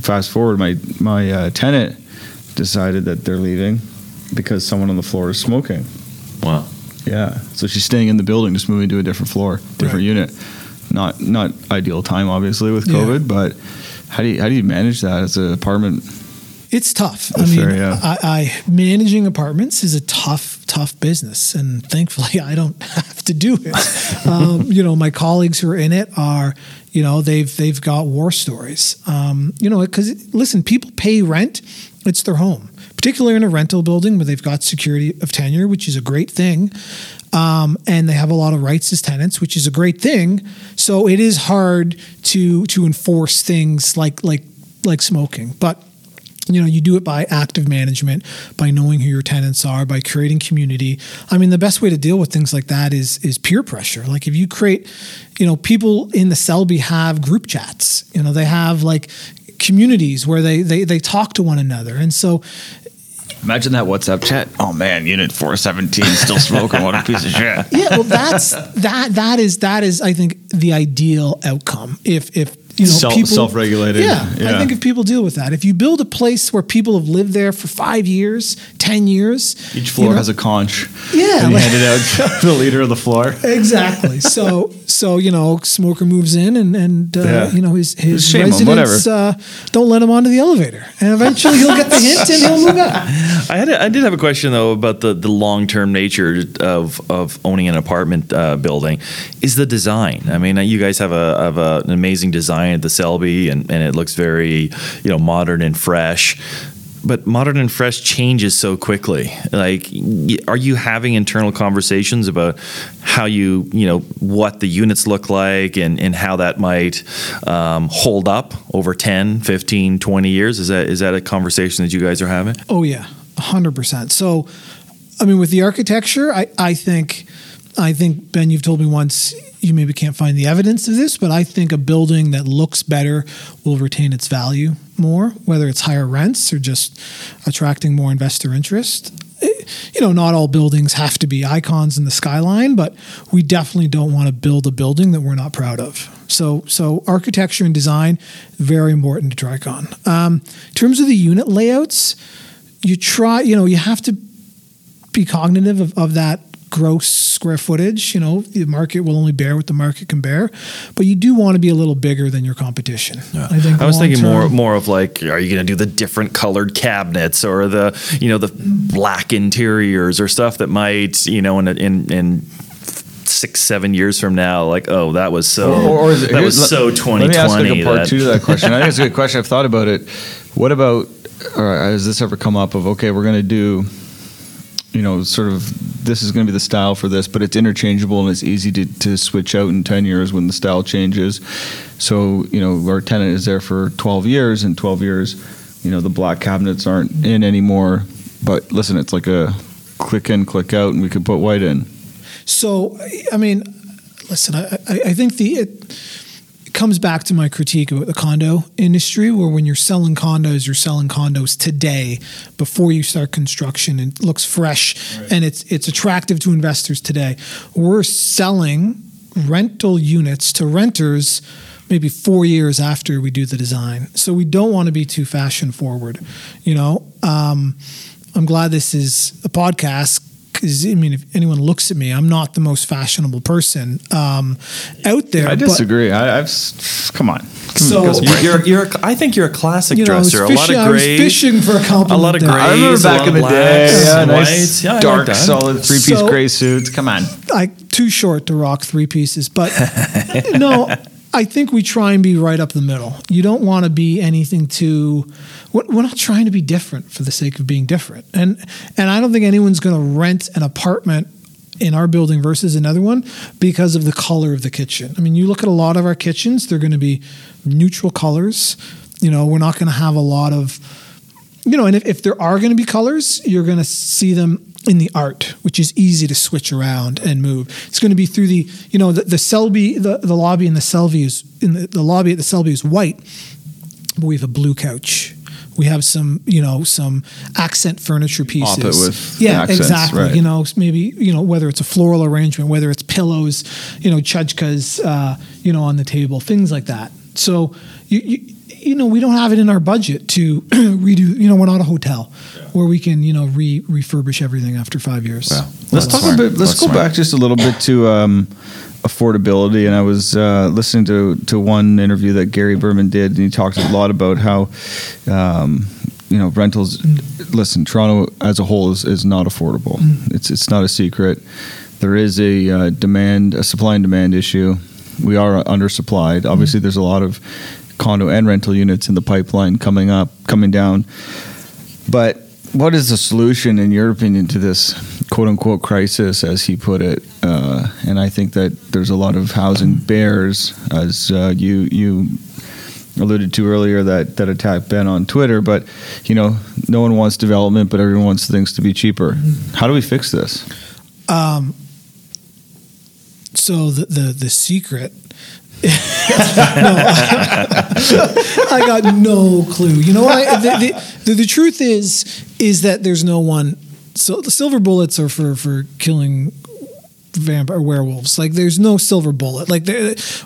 fast forward my my uh, tenant decided that they're leaving because someone on the floor is smoking.
Wow.
Yeah, so she's staying in the building, just moving to a different floor, different
Right.
unit. Not not ideal time, obviously, with
Yeah.
COVID, but how do you how do you manage that as an apartment?
It's tough. I mean,
fair, yeah.
I, I managing apartments is a tough, tough business, and thankfully, I don't have to do it. um, you know, my colleagues who are in it are, you know, they've they've got war stories. Um, you know, because listen, people pay rent; it's their home, particularly in a rental building where they've got security of tenure, which is a great thing. Um, and they have a lot of rights as tenants, which is a great thing. So it is hard to to enforce things like like like smoking, but you know you do it by active management by knowing who your tenants are by creating community. I mean the best way to deal with things like that is is peer pressure. Like if you create you know people in the selby have group chats. You know they have like communities where they they, they talk to one another. And so
Imagine that WhatsApp chat. Oh man, Unit Four Seventeen still smoking. what a piece of shit.
yeah well that's that that is that is i think the ideal outcome if if you know
Self-
people
self-regulated,
yeah,
yeah.
i think if people deal with that if you build a place where people have lived there for five years ten years
Each floor
you know,
has a conch.
Yeah,
and
like-
hand it out to the leader of the floor.
exactly. So so you know, smoker moves in, and and uh,
Yeah.
you know his his
Shame on,
residents uh, don't let him onto the elevator, and eventually he'll get the hint and he'll move out.
I had a, I did have a question though about the, the long term nature of, of owning an apartment uh, building. Is the design? I mean, you guys have a have a, an amazing design at the Selby, and, and it looks very you know modern and fresh. But modern and fresh changes so quickly. Like, are you having internal conversations about how you you know what the units look like and, and how that might um, hold up over 10, 15, 20 years? Is that is that a conversation that you guys are having?
Oh yeah, hundred percent. So, I mean, with the architecture, I I think I think Ben, you've told me once you maybe can't find the evidence of this, but I think a building that looks better will retain its value more, whether it's higher rents or just attracting more investor interest. Eh, You know, not all buildings have to be icons in the skyline, but we definitely don't want to build a building that we're not proud of. So, so architecture and design very important to Tricon. Um, in terms of the unit layouts, you try, you know, you have to be cognitive of, of that gross square footage. You know, the market will only bear what the market can bear, but you do want to be a little bigger than your competition. I think.
I was thinking more
long-term-
more of like, are you going to do the different colored cabinets or the you know the black interiors or stuff that might you know in a- in in six seven years from now like oh that was so
is it-
that was
here's-
so
let-
twenty
Let me ask
twenty
like a part
that
two to that question. I think it's a good question. I've thought about it. What about, or uh, has this ever come up of, okay, we're going to do, you know, sort of, this is going to be the style for this, but it's interchangeable and it's easy to, to switch out in 10 years when the style changes. So, you know, our tenant is there for 12 years and 12 years, you know, the black cabinets aren't in anymore. But listen, it's like a click in, click out, and we could put white in.
So, I mean, listen, I, I, I think the it, comes back to my critique about the condo industry, where when you're selling condos, you're selling condos today before you start construction, and it looks fresh and it's it's attractive to investors today. We're selling rental units to renters maybe four years after we do the design. So we don't want to be too fashion forward, you know. Um, I'm glad this is a podcast because I mean, if anyone looks at me, I'm not the most fashionable person um, out there.
I
but-
disagree. I, I've, s- come on.
So-
you're, you're, you're a- I think you're a classic
you know, I was,
dresser a lot
fishing,
of
I was
gray
fishing for a compliment.
a lot of
there.
gray.
I remember
Grays, a
back in
of
the day,
blacks
yeah,
and
nice
whites. Yeah, I like
dark, solid three piece
So-
gray suits. Come on.
I too short to rock three pieces, but no, I think we try and be right up the middle. You don't want to be anything too. We're not trying to be different for the sake of being different, and and I don't think anyone's going to rent an apartment in our building versus another one because of the color of the kitchen. I mean, you look at a lot of our kitchens; they're going to be neutral colors. You know, we're not going to have a lot of you know, and if, if there are going to be colors, you're going to see them in the art, which is easy to switch around and move. It's going to be through the, you know, the, the Selby, the, the lobby in the Selby is in the, the lobby at the Selby is white, but we have a blue couch. We have some, you know, some accent furniture pieces.
It with
yeah,
accents,
exactly.
right.
You know, maybe you know whether it's a floral arrangement, whether it's pillows, you know, chachkas, uh, you know, on the table, things like that. So you, you you know we don't have it in our budget to redo. You know, we're not a hotel where we can you know re refurbish everything after five years.
Wow.
Let's talk
smart.
a bit. Let's
That's
go
smart.
back just a little bit to um, affordability. And I was uh, listening to to one interview that Gary Berman did, and he talked a lot about how. Um, you know, rentals. Listen, Toronto as a whole is, is not affordable. It's it's not a secret. There is a uh, demand, a supply and demand issue. We are undersupplied. Obviously, there's a lot of condo and rental units in the pipeline coming up, coming down. But what is the solution, in your opinion, to this quote unquote crisis, as he put it? Uh, and I think that there's a lot of housing bears, as uh, you you alluded to earlier, that that attacked Ben on Twitter. But you know, no one wants development, but everyone wants things to be cheaper. How do we fix this?
Um, So the the the secret. no, I got no clue. You know, I, the, the, the the truth is is that there's no one. So the silver bullets are for for killing vampire werewolves. Like there's no silver bullet. Like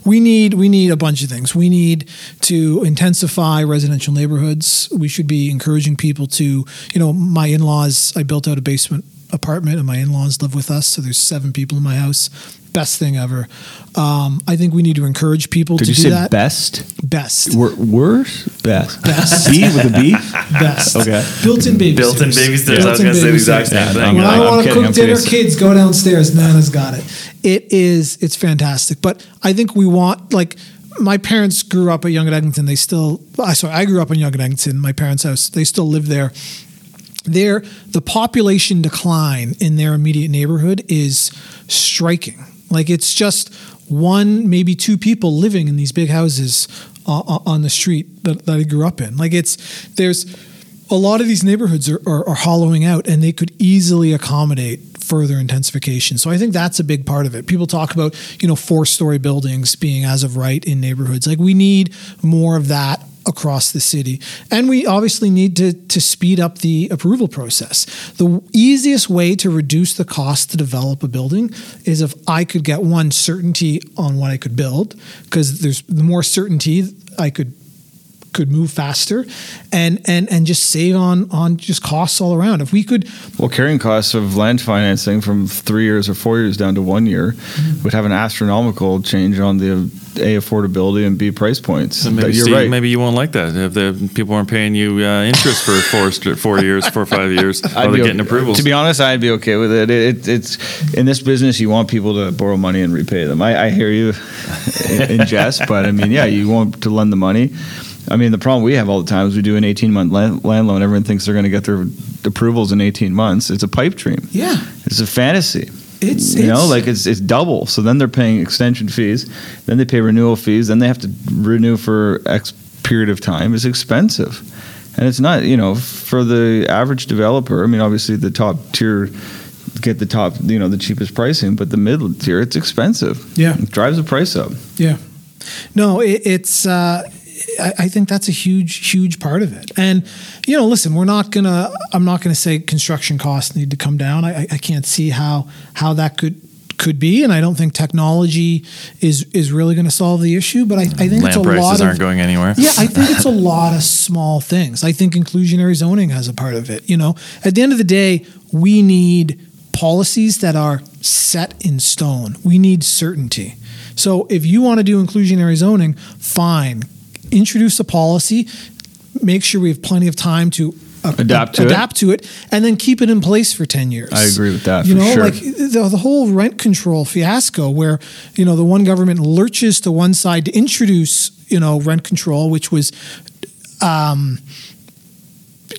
we need we need a bunch of things. We need to intensify residential neighborhoods. We should be encouraging people to, you know, my in-laws, I built out a basement apartment and my in-laws live with us, so there's seven people in my house. Best thing ever. Um, I think we need to encourage people
Did
to
you
do
say
that.
best?
Best.
Wor- worse? Best.
Best.
B with a B?
Best.
Okay.
Built-in babysitters.
Built-in babysitters. I was
Built-in
going to say the exact
babysitters.
same
Yeah,
thing.
I'm-
when I want to cook
I'm
dinner,
kidding.
kids go downstairs. Nana's got it. It is. It's fantastic. But I think we want like my parents grew up at Yonge at Eglinton. They still. I sorry. I grew up in Yonge at Eglinton. My parents' house. They still live there. There, the population decline in their immediate neighborhood is striking. Like it's just one, maybe two people living in these big houses uh, uh, on the street that, that I grew up in. Like it's there's a lot of these neighborhoods are, are, are hollowing out, and they could easily accommodate further intensification. So I think that's a big part of it. People talk about you know four story buildings being as of right in neighborhoods. Like we need more of that across the city. And we obviously need to, to speed up the approval process. The easiest way to reduce the cost to develop a building is if I could get one certainty on what I could build, because there's the more certainty I could could move faster and and and just save on on just costs all around. If we could
Well, carrying costs of land financing from three years or four years down to one year
Mm-hmm.
would have an astronomical change on the A, affordability and B, price points.
So maybe,
you're
Steve,
right.
maybe you won't like that if the people aren't paying you uh, interest for four, four years, four or five years while
I'd
they're
be
getting
okay-
approvals.
To be honest, I'd be okay with it. it, it it's in this business, you want people to borrow money and repay them. I, I hear you in, in jest, but I mean, yeah, you want to lend the money. I mean, the problem we have all the time is we do an 18 month land, land loan. Everyone thinks they're going to get their approvals in 18 months. It's a pipe dream.
yeah,
It's a fantasy.
It's-
you know
it's-
like it's it's double. So then they're paying extension fees, then they pay renewal fees, then they have to renew for X period of time. It's expensive, and it's not you know for the average developer. I mean, obviously the top tier get the top you know the cheapest pricing, but the middle tier it's expensive.
Yeah.
it drives the price up.
Yeah. No, it, it's. Uh, I, I think that's a huge, huge part of it. And you know, listen, we're not gonna. I'm not gonna say construction costs need to come down. I, I- can't see how how that could could be, and I don't think technology is is really going to solve the issue. But I, I think it's a
prices
lot
aren't
of
going anywhere.
yeah, I think it's a lot of small things. I think inclusionary zoning has a part of it. You know, at the end of the day, we need policies that are set in stone. We need certainty. So if you want to do inclusionary zoning, fine. Introduce a policy, make sure we have plenty of time to uh,
Adapt to it.
to it, and then keep it in place for 10 years.
I agree with that,
You know,
sure.
like the, the whole rent control fiasco where you know the one government lurches to one side to introduce you know rent control which was um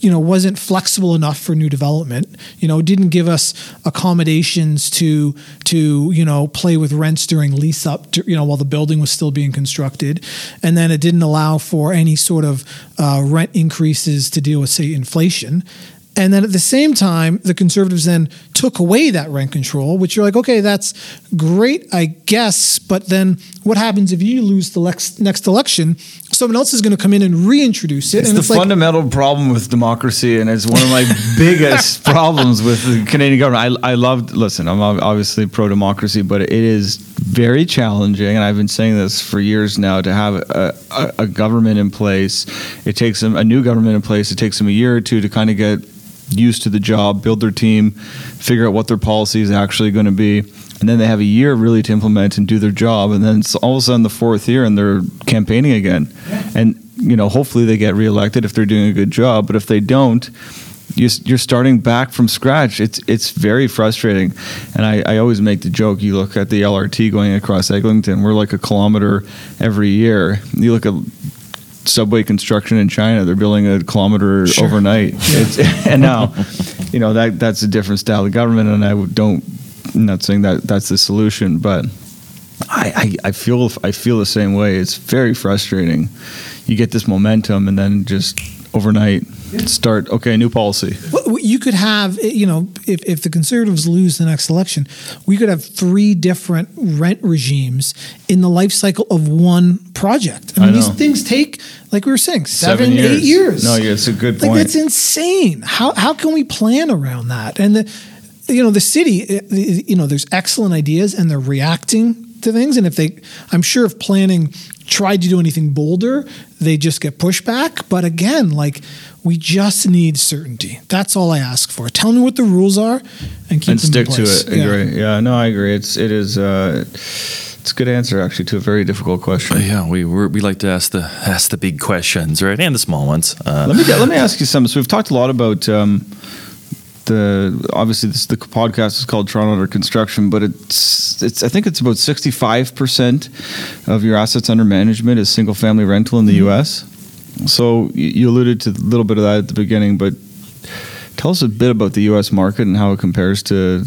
you know wasn't flexible enough for new development you know didn't give us accommodations to to you know play with rents during lease up to, you know while the building was still being constructed. And then it didn't allow for any sort of uh, rent increases to deal with say inflation and then at the same time, the conservatives then took away that rent control, which you're like, okay, that's great, I guess. But then what happens if you lose the lex- next election? Someone else is going to come in and reintroduce it.
It's
and
the
it's like,
fundamental problem with democracy, and it's one of my biggest problems with the Canadian government. I, I loved, listen, I'm obviously pro democracy, but it is very challenging, and I've been saying this for years now. To have a, a, a government in place, it takes them a new government in place. It takes them a year or two to kind of get used to the job, build their team, figure out what their policy is actually going to be, and then they have a year really to implement and do their job. And then it's all of a sudden the fourth year, and they're campaigning again. And you know, hopefully they get reelected if they're doing a good job. But if they don't, you- you're starting back from scratch. It's it's very frustrating, and I, I always make the joke. You look at the LRT going across Eglinton. We're like a kilometer every year. You look at subway construction in China. They're building a kilometer
Sure.
overnight. It's, and now, you know that that's a different style of government, and I don't. I'm not saying that that's the solution, but I, I, I feel I feel the same way. It's very frustrating. You get this momentum, and then just overnight start okay new policy.
Well, you could have, you know, if, if the conservatives lose the next election, we could have three different rent regimes in the life cycle of one project. I
I
mean, these
know.
things take, like we were saying, seven, eight years.
No, yeah, it's a good
Like
point.
that's insane. How how can we plan around that? And the, you know, the city, uh, you know, there's excellent ideas, and they're reacting to things. And if they, I'm sure if planning tried to do anything bolder, they just get pushback. But again, like we just need certainty. That's all I ask for. Tell me what the rules are, and keep
and
them
stick
in
to
place.
it. Agree. Yeah, no, I agree. It's it is uh, it's a good answer actually to a very difficult question.
Yeah, we we're, we like to ask the ask the big questions, right, and the small ones. Uh,
Let me let me ask you something. So we've talked a lot about um, the obviously this the podcast is called Toronto Under Construction, but it's it's I think it's about sixty five percent of your assets under management is single family rental in the U.S. So you, alluded to a little bit of that at the beginning, but tell us a bit about the U.S. market and how it compares to.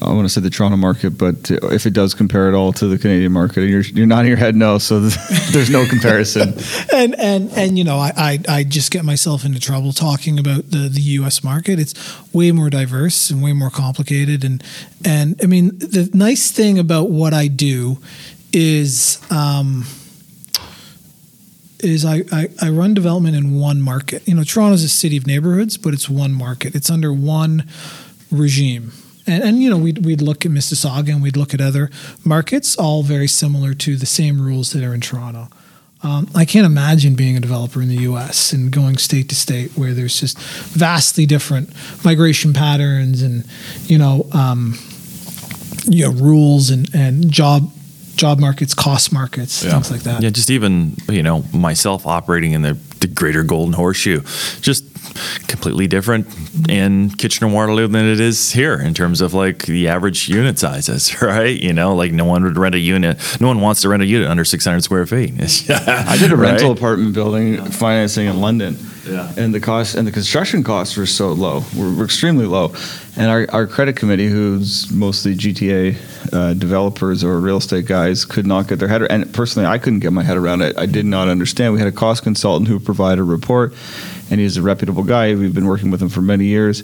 I want to say the Toronto market, but if it does compare at all to the Canadian market, you're you're nodding your head no, so there's no comparison.
and and and you know I, I I just get myself into trouble talking about the the U.S. market. It's way more diverse and way more complicated. And and I mean the nice thing about what I do is um, is I, I I run development in one market. You know, Toronto's a city of neighborhoods, but it's one market. It's under one regime. And, and you know we'd, we'd look at Mississauga and we'd look at other markets, all very similar to the same rules that are in Toronto. Um, I can't imagine being a developer in the U.S. and going state to state where there's just vastly different migration patterns and you know um, you know rules and, and job job markets, cost markets, things like that.
Yeah, just even you know myself operating in the, the Greater Golden Horseshoe, just completely different in Kitchener Waterloo than it is here in terms of like the average unit sizes, right? You know, like no one would rent a unit, no one wants to rent a unit under 600 square feet.
I did a
Right?
rental apartment building financing in London.
Yeah.
And the cost and the construction costs were so low, were, extremely low. And our, our credit committee, who's mostly GTA uh, developers or real estate guys, could not get their head. And personally, I couldn't get my head around it. I did not understand. We had a cost consultant who provided a report, and he's a reputable guy. We've been working with him for many years.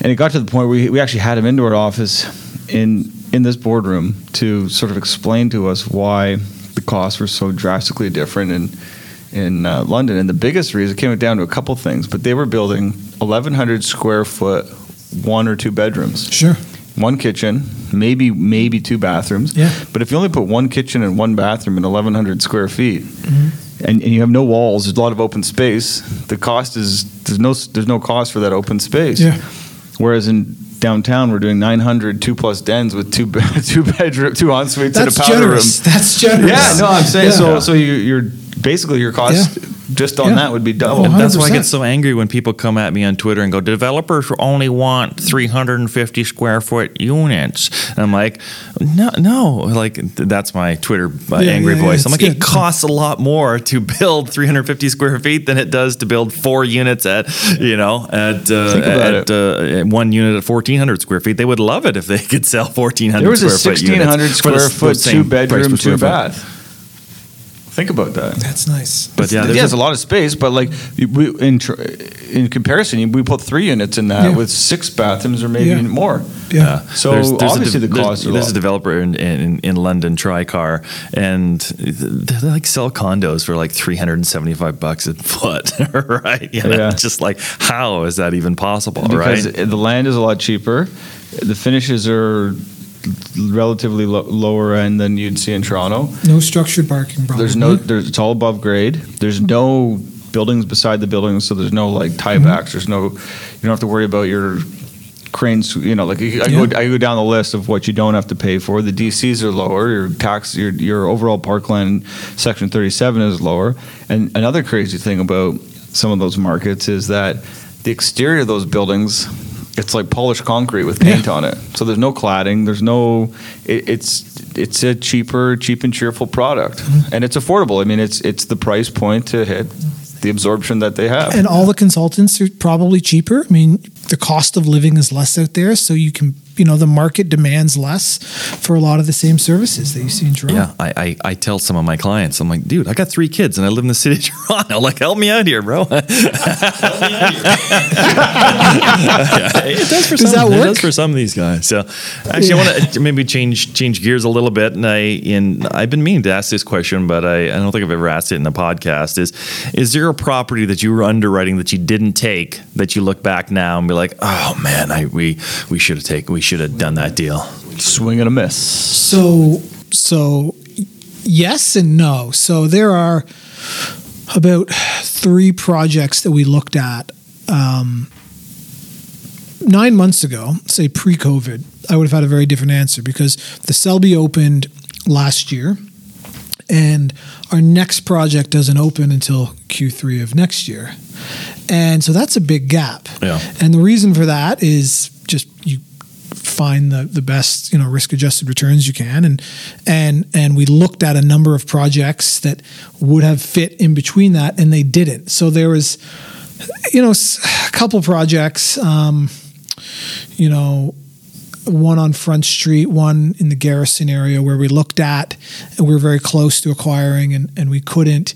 And it got to the point where we, we actually had him into our office in in this boardroom to sort of explain to us why the costs were so drastically different in in uh, London. And the biggest reason came down to a couple things, but they were building 1,100 square foot one or two bedrooms,
Sure.
one kitchen, maybe maybe two bathrooms.
Yeah.
But if you only put one kitchen and one bathroom in 1,100 square feet,
Mm-hmm.
and, and you have no walls, there's a lot of open space. The cost is there's no there's no cost for that open space.
Yeah.
Whereas in downtown, we're doing 900 two plus dens with two two bedroom, two en suites and a powder
generous.
room.
That's generous.
Yeah, no, I'm saying
Yeah.
so. So you, you're basically your cost
Yeah.
just on
Yeah.
that would be double.
Oh,
That's why I get so angry when people come at me on Twitter and go, developers only want 350 square foot units. And I'm like, no, no. Like, that's my Twitter uh,
Yeah,
angry
yeah, yeah,
voice. I'm
it's
like, it costs a lot more to build 350 square feet than it does to build four units at, you know, at, uh, at, uh, one unit at 1,400 square feet. They would love it if they could sell 1,400
there was a
square foot
1,600 square
the-
foot, two
price
bedroom,
square
two
foot.
bath. Think about that.
That's nice.
But yeah,
yeah,
there's
there's
a-
a lot of space, but like we, in tr- in comparison, we put three units in that
Yeah.
with six bathrooms or maybe
Yeah.
more.
Yeah.
Uh, so
There's- there's
obviously
de-
the
there's-
costs are
There's a developer in, in, in London, Tricar, and they like sell condos for like 375 bucks a foot, right? You know,
Yeah.
Just like, how is that even possible,
because
right?
the land is a lot cheaper. The finishes are relatively lo- lower end than you'd see in Toronto.
No structured parking. Probably.
There's no, there's, it's all above grade. There's no buildings beside the buildings, so there's no like tiebacks. Mm-hmm. There's no, you don't have to worry about your cranes. You know, like I
Yeah.
go, I go down the list of what you don't have to pay for. The DCs are lower. Your tax, your your overall parkland section 37 is lower. And another crazy thing about some of those markets is that the exterior of those buildings. It's like polished concrete with paint on it, so there's no cladding. There's no. It, it's it's a cheaper, cheap and cheerful product, mm-hmm. and it's affordable. I mean, it's it's the price point to hit the absorption that they have.
and all the consultants are probably cheaper. I mean, the cost of living is less out there, so you can, you know, the market demands less for a lot of the same services that you see in Toronto.
Yeah, I, I, I tell some of my clients, I'm like, dude, I got three kids and I live in the city of Toronto. Like, help me out here, bro. Yeah, it does for
Does
some.
that
It does for some of these guys. So, actually, I want to maybe change change gears a little bit. And I in I've been meaning to ask this question, but I, I don't think I've ever asked it in the podcast. Is is there a property that you were underwriting that you didn't take that you look back now and be like, oh man, I we we should have taken we should have done that deal.
Swing and a miss.
So, so yes and no. So there are about three projects that we looked at um, nine months ago, say pre-COVID. I would have had a very different answer because the Selby opened last year, and our next project doesn't open until Q3 of next year, and so that's a big gap.
Yeah.
And the reason for that is just you find the, the best you know risk adjusted returns you can and and and we looked at a number of projects that would have fit in between that and they didn't so there was you know a couple projects um, you know one on Front Street, one in the Garrison area where we looked at and we were very close to acquiring and, and we couldn't.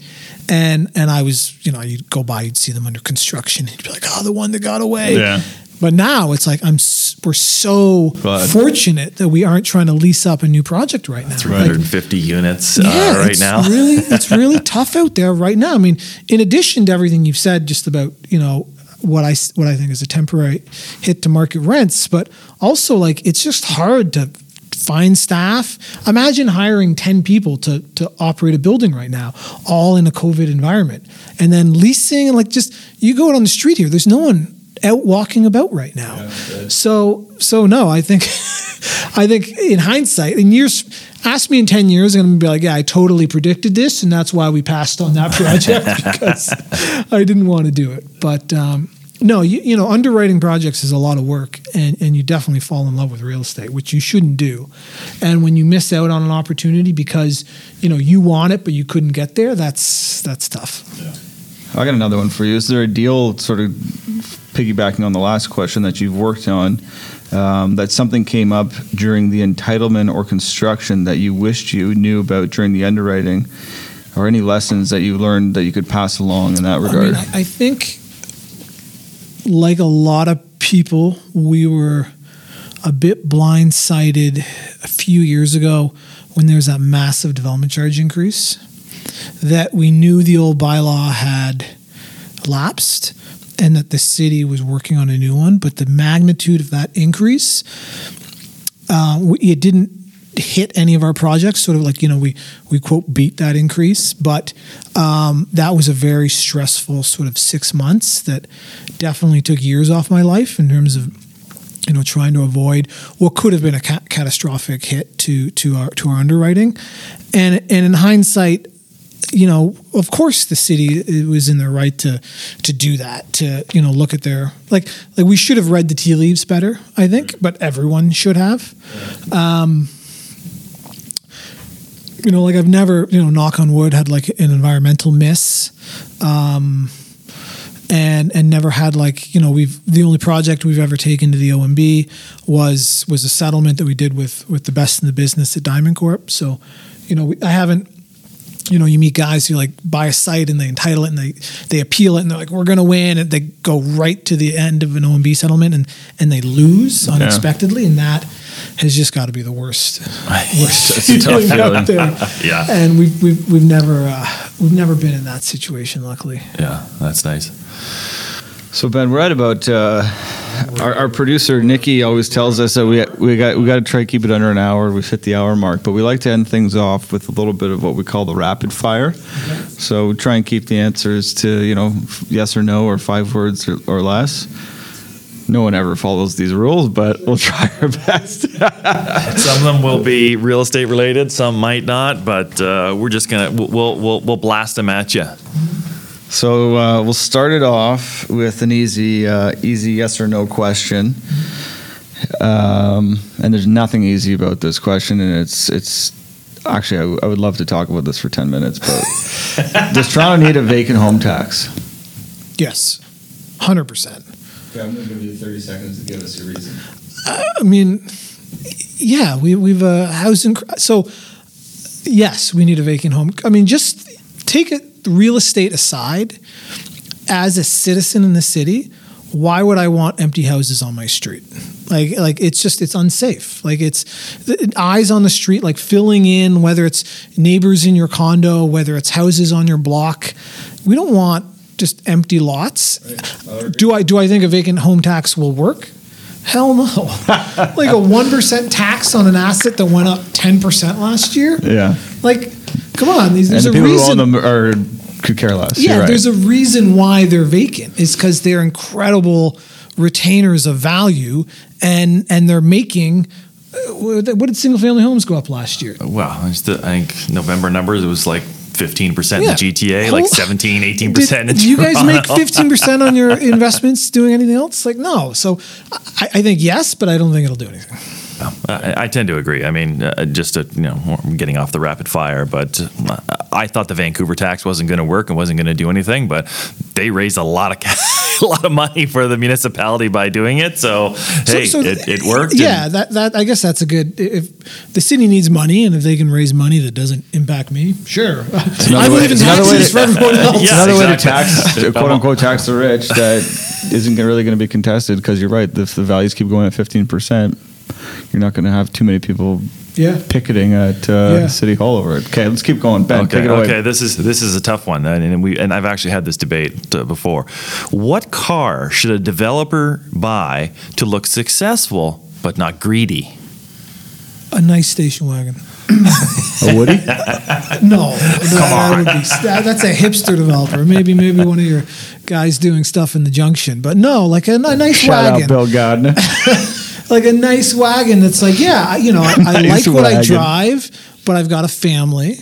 And and I was, you know, you'd go by, you'd see them under construction, and you'd be like, oh, the one that got away.
Yeah.
But now it's like I'm we're so
Glad.
fortunate that we aren't trying to lease up a new project right now. Like,
350 units uh,
yeah,
right
it's
now.
really, it's really tough out there right now. I mean, in addition to everything you've said, just about you know what I what I think is a temporary hit to market rents, but also like it's just hard to find staff. Imagine hiring ten people to to operate a building right now, all in a COVID environment, and then leasing and like just you go out on the street here. There's no one out walking about right now. so so no, I think I think in hindsight, in years, ask me in ten years, I'm gonna be like, yeah, I totally predicted this, and that's why we passed on that project because I didn't want to do it. But um, no, you, you know, underwriting projects is a lot of work, and and you definitely fall in love with real estate, which you shouldn't do. And when you miss out on an opportunity because you know you want it but you couldn't get there, that's that's tough.
I got another one for you. Is there a deal, sort of piggybacking on the last question that you've worked on, um, that something came up during the entitlement or construction that you wished you knew about during the underwriting, or any lessons that you learned that you could pass along in that
I
regard?
mean, I, I think, like a lot of people, we were a bit blindsided a few years ago when there was that massive development charge increase. That we knew the old bylaw had lapsed and that the city was working on a new one, but the magnitude of that increase, uh, it didn't hit any of our projects. Sort of like you know we we quote beat that increase, but um, that was a very stressful sort of six months that definitely took years off my life in terms of you know trying to avoid what could have been a ca- catastrophic hit to to our to our underwriting, and and in hindsight. You know, of course, the city was in their right to to do that. To you know, look at their like like we should have read the tea leaves better. I think, but everyone should have. Um, you know, like I've never, you know, knock on wood, had like an environmental miss, um, and and never had like, you know, we've the only project we've ever taken to the OMB was was a settlement that we did with with the best in the business at Diamond Corp. So, you know, we, I haven't. You know, you meet guys who like buy a site and they entitle it and they they appeal it and they're like, we're gonna win, and they go right to the end of an OMB settlement and and they lose unexpectedly, and that has just got to be the worst. worst
That's a tough
feeling out
feeling.
there.
Yeah.
and we've we've we've never uh, we've never been in that situation. Luckily,
Yeah, that's nice.
So Ben, we're at about uh, our, our producer Nikki always tells us that we we got we got to try to keep it under an hour. We've hit the hour mark, but we like to end things off with a little bit of what we call the rapid fire. So we try and keep the answers to you know yes or no or five words or, or less. No one ever follows these rules, but we'll try our best.
Some of them will be real estate related, some might not, but uh, we're just gonna we'll we'll we'll blast them at you.
So uh, we'll start it off with an easy, uh, easy yes or no question. Um, and there's nothing easy about this question, and it's it's actually I, w- I would love to talk about this for ten minutes, but does Toronto need a vacant home tax?
Yes, hundred percent.
Okay, I'm going to give you 30 seconds to give us your reason.
I mean, yeah, we we've a housing. cr- So yes, we need a vacant home. I mean, just take it real estate aside. As a citizen in the city, why would I want empty houses on my street? Like, like it's just it's unsafe. Like it's eyes on the street, like filling in whether it's neighbors in your condo, whether it's houses on your block. We don't want just empty lots. Do I do I think a vacant home tax will work? Hell no. like a one percent tax on an asset that went up ten percent last year.
Yeah.
Like, come on. There's,
And the
a
people who
reason.
own them are, could care less.
Yeah,
right.
there's a reason why they're vacant. It's because they're incredible retainers of value, and and they're making. uh, What did single family homes go up last year?
Wow, I, just, I think November numbers it was like 15% in
Yeah.
the GTA, like
Whole-
17, 18%
Did,
in
do you guys make fifteen percent on your investments doing anything else? Like no. So I, I think yes, but I don't think it'll do anything.
I, I tend to agree. I mean, uh, just to, you know, getting off the rapid fire, but uh, I thought the Vancouver tax wasn't going to work and wasn't going to do anything, but they raised a lot of ca- a lot of money for the municipality by doing it. So, hey, it, it worked.
Yeah,
and-
that, that I guess that's a good. If the city needs money, and if they can raise money that doesn't impact me, sure. I
another way-
believe in
it's another way
taxes
to-
for everyone else.
Yeah,
another way to
exactly.
tax, quote unquote, tax the rich that isn't really going to be contested because you're right. If the values keep going at 15%, you're not going to have too many people
Yeah.
picketing at uh,
Yeah.
City Hall over it. Okay, let's keep going. Ben,
Okay,
take it away.
okay. This is this is a tough one, and, and we and I've actually had this debate uh, before. What car should a developer buy to look successful but not greedy?
A nice station wagon.
A Woody?
No, that, would be, that- that's a hipster developer. Maybe maybe one of your guys doing stuff in the junction. But no, like a, a nice
Shout
wagon,
out Bill Gardner.
like a nice wagon that's like, yeah, you know, I, I
Nice
like what I drive, but I've got a family,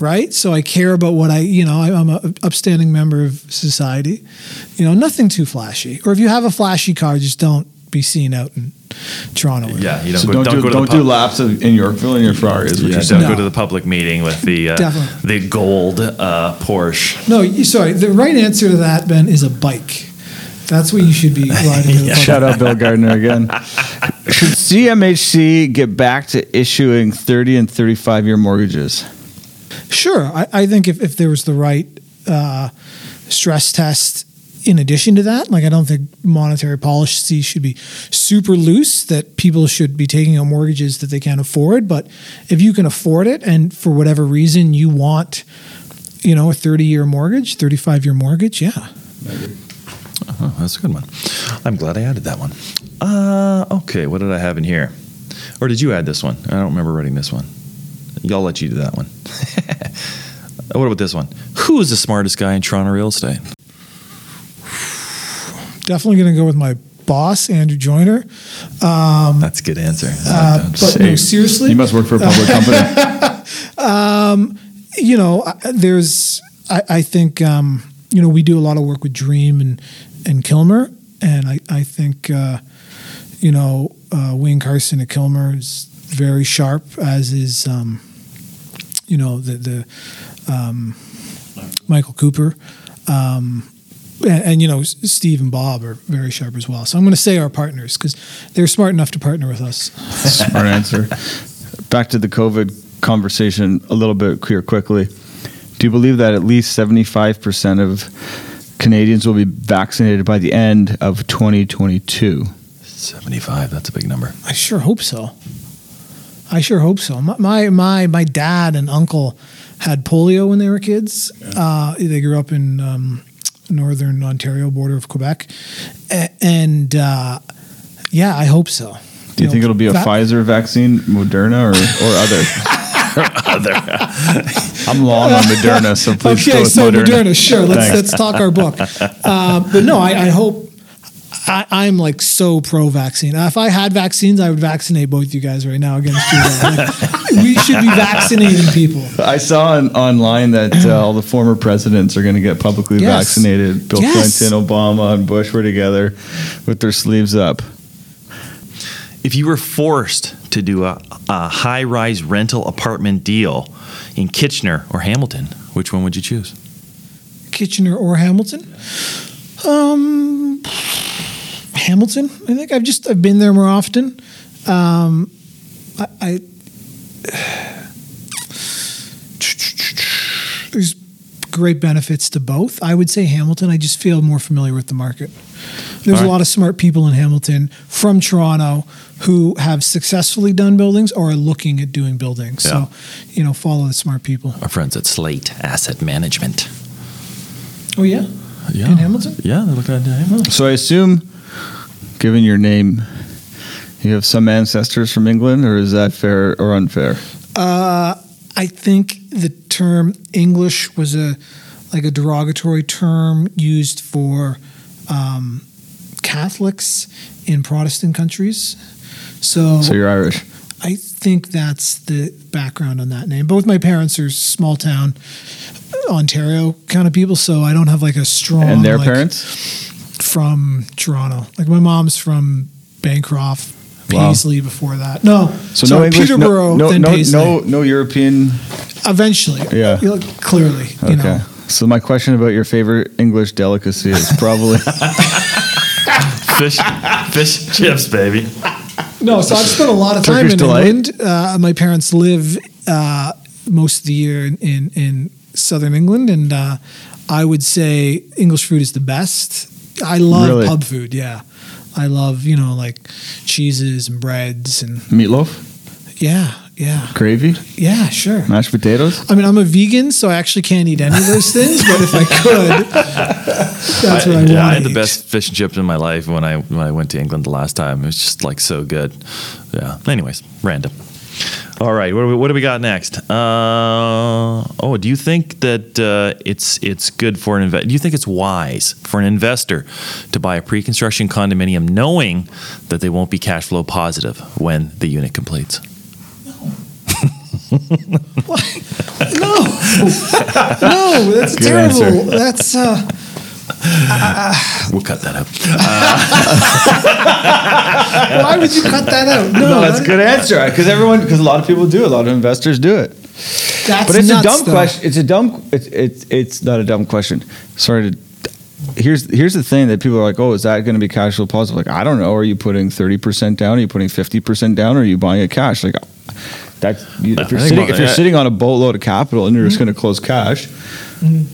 right? So I care about what I, you know, I, I'm an upstanding member of society. You know, nothing too flashy. Or if you have a flashy car, just don't be seen out in Toronto.
Yeah, you don't
so
go,
don't,
don't
do,
go to
don't
the
do laps of- in Yorkville in your Ferrari. Is what
Yeah,
you're
don't
saying.
go to the public meeting with the uh, the gold uh, Porsche.
No, sorry. The right answer to that, Ben, is a bike. That's what you should be riding. to.
Shout out Bill Gardner again. Should CMHC get back to issuing 30 and 35 year mortgages?
Sure. I, I think if, if there was the right uh, stress test in addition to that, like I don't think monetary policy should be super loose that people should be taking out mortgages that they can't afford. But if you can afford it and for whatever reason you want, you know, a 30 year mortgage, 35 year mortgage, yeah.
Oh, that's a good one. I'm glad I added that one. Uh, okay, what did I have in here? Or did you add this one? I don't remember writing this one. I'll let you do that one. what about this one? Who is the smartest guy in Toronto real estate?
Definitely going to go with my boss, Andrew Joyner. Um,
That's a good answer.
Uh,
that.
but no, seriously,
You must work for a public company.
you know, there's, I, I think, um, you know, we do a lot of work with Dream and, and Kilmer. And I, I think, uh, you know, uh, Wayne Carson at Kilmer is very sharp, as is, um, you know, the, the um, Michael Cooper. Um, and, and, you know, Steve and Bob are very sharp as well. So I'm going to say our partners because they're smart enough to partner with us.
Smart answer. Back to the COVID conversation a little bit here quickly. Do you believe that at least 75% of Canadians will be vaccinated by the end of 2022?
75, that's a big number.
I sure hope so. I sure hope so. My my my, my dad and uncle had polio when they were kids. Uh, they grew up in um, northern Ontario, border of Quebec, A- and uh, Yeah, I hope so.
Do you think it'll be a
va-
Pfizer vaccine, Moderna, or, or other? I'm long on Moderna, so please go
Okay,
with
so
Moderna.
Moderna. sure. Let's
Thanks.
let's talk our book. Uh, but no, I, I hope. I, I'm like so pro vaccine. If I had vaccines, I would vaccinate both you guys right now against you. Like, we should be vaccinating people.
I saw on, online that uh, all the former presidents are going to get publicly
Yes.
vaccinated. Bill
Yes.
Clinton, Obama, and Bush were together with their sleeves up.
If you were forced to do a, a high rise rental apartment deal in Kitchener or Hamilton, which one would you choose?
Kitchener or Hamilton? Um, Hamilton. I think I've just I've been there more often. Um, I, I there's great benefits to both. I would say Hamilton. I just feel more familiar with the market. There's
right.
a lot of smart people in Hamilton from Toronto who have successfully done buildings or are looking at doing buildings.
Yeah.
So, you know, follow the smart people.
Our friends at Slate Asset Management.
Oh yeah,
Yeah.
in Hamilton.
Yeah, they're looking at Hamilton.
So I assume, given your name, you have some ancestors from England, or is that fair or unfair?
Uh, I think the term English was a like a derogatory term used for um, Catholics in Protestant countries. So,
So you're Irish.
I think that's the background on that name. Both my parents are small town Ontario kind of people, so I don't have like a strong
and their
like,
parents?
from Toronto. Like my mom's from Bancroft,
Wow.
Paisley before that. No,
So
sorry,
no English, no,
Peterborough,
no,
then
no,
Paisley.
no, no European.
Eventually,
Yeah.
You know, clearly, you
Okay.
know.
So my question about your favorite English delicacy is probably
Fish, fish chips, baby.
No, so I've spent a lot of time
Turkish
in
delight?
England. Uh, my parents live uh, most of the year in, in, in southern England, and uh, I would say English food is the best. I love
Really?
pub food. Yeah, I love you know like cheeses and breads and
meatloaf,
yeah, yeah,
gravy,
yeah, sure.
mashed potatoes.
I mean, I'm a vegan, so I actually can't eat any of those things. But if I could, that's what I, want.
yeah, I had the best fish and chips in my life when I when I went to England the last time. It was just like so good. Yeah. Anyways, random. All right, what do we, what do we got next? Uh, oh, do you think that uh, it's it's good for an investor? Do you think it's wise for an investor to buy a pre-construction condominium knowing that they won't be cash flow positive when the unit completes?
No, no, that's
Good
terrible.
answer.
That's uh,
We'll cut that out.
why would you cut that out? No,
No, that's a good answer because everyone, because a lot of people do, a lot of investors do it.
That's
But it's
nuts,
a dumb
though.
question. It's a dumb. It's it's it's not a dumb question. Sorry to. Here's here's the thing that people are like, oh, is that going to be cash flow positive? Like, I don't know. Are you putting thirty percent down? Are you putting fifty percent down? Or are you buying it cash? Like, that's you, if you're sitting if you're
yeah.
sitting on a boatload of capital and you're just going to close cash.
Mm-hmm.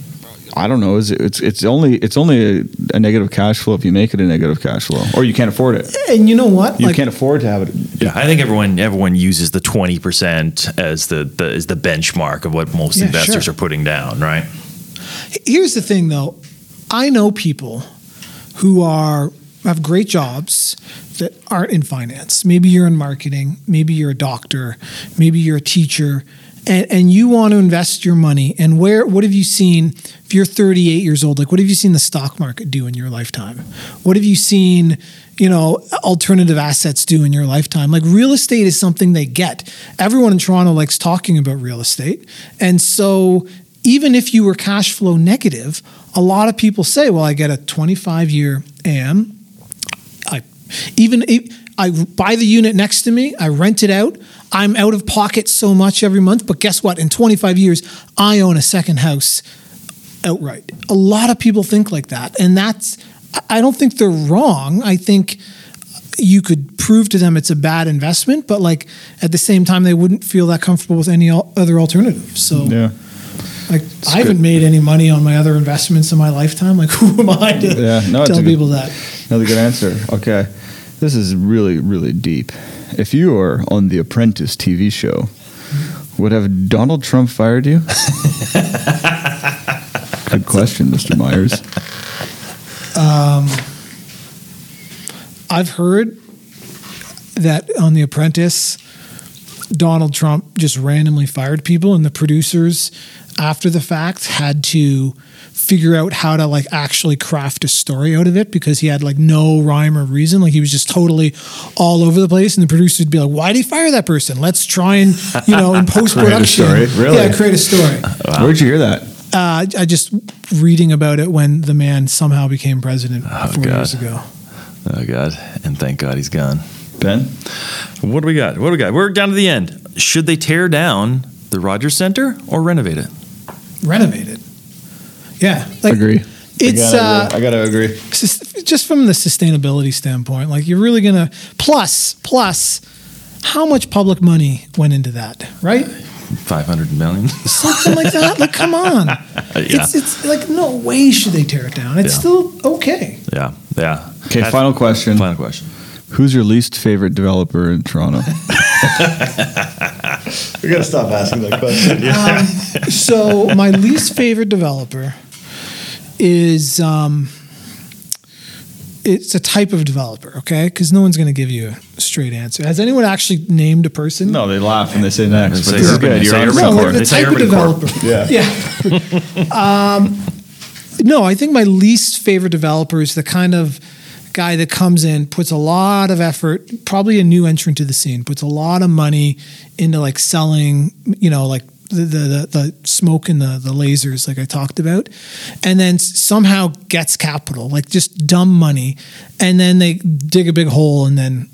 I don't know. Is it, it's it's only it's only a, a negative cash flow if you make it a negative cash flow, or you can't afford it.
And you know what?
You
Like,
can't afford to have it.
Yeah, I think everyone everyone uses the twenty percent as the, the as the benchmark of what most
Yeah,
investors
sure.
are putting down, right?
here's the thing, though. I know people who are have great jobs that aren't in finance. Maybe you're in marketing. Maybe you're a doctor. Maybe you're a teacher. And, and you want to invest your money. And where? What have you seen? If you're 38 years old, like what have you seen the stock market do in your lifetime? What have you seen? You know, alternative assets do in your lifetime. Like real estate is something they get. Everyone in Toronto likes talking about real estate, and so even if you were cash flow negative, a lot of people say, "Well, I get a 25 year AM. Even if I buy the unit next to me, I rent it out. I'm out of pocket so much every month, but guess what? In 25 years, I own a second house outright. A lot of people think like that, and that's I don't think they're wrong. I think you could prove to them it's a bad investment, but like at the same time, they wouldn't feel that comfortable with any other alternative. So
Yeah.
like I haven't made any money on my other investments in my lifetime. Like who am I to
Yeah, no, it's
tell
good-
people that?
Another good answer. Okay. This is really, really deep. If you were on The Apprentice TV show, would have Donald Trump fired you? good question, Mr. Myers.
Um, I've heard that on The Apprentice, Donald Trump just randomly fired people, and the producers, after the fact, had to figure out how to like actually craft a story out of it because he had like no rhyme or reason. Like he was just totally all over the place, and the producers would be like, "Why did he fire that person? Let's try and you know in post production,
story. Really?
yeah, create a story."
Where'd you hear that?
Uh, I just reading about it when the man somehow became president four
God.
years ago.
Oh God, and thank God he's gone.
Ben?
What do we got? What do we got? We're down to the end. Should they tear down the Rogers Center or renovate it?
Renovate it. Yeah, like
Agree.
It's
I
uh,
gotta, agree. I gotta agree.
just from the sustainability standpoint, like you're really gonna plus plus how much public money went into that, right?
Five hundred million.
Something like that. Like, come on. It's it's like no way should they tear it down. It's
Yeah.
still okay.
yeah, yeah.
Okay,
That's-
final question.
Final question.
Who's your least favorite developer in Toronto?
We gotta stop asking that question.
Um, so my least favorite developer is um, it's a type of developer, okay? Because no one's going to give you a straight answer. Has anyone actually named a person?
no, they laugh and they say next.
They
But
say
this is good. You're on
urban
no,
core.
like the
They
type of
urban core.
developer. Yeah. um, no, I think my least favorite developer is the kind of guy that comes in, puts a lot of effort, probably a new entrant to the scene, puts a lot of money into like selling, you know, like the the, the, the smoke and the, the lasers, like I talked about, and then somehow gets capital, like just dumb money, and then they dig a big hole, and then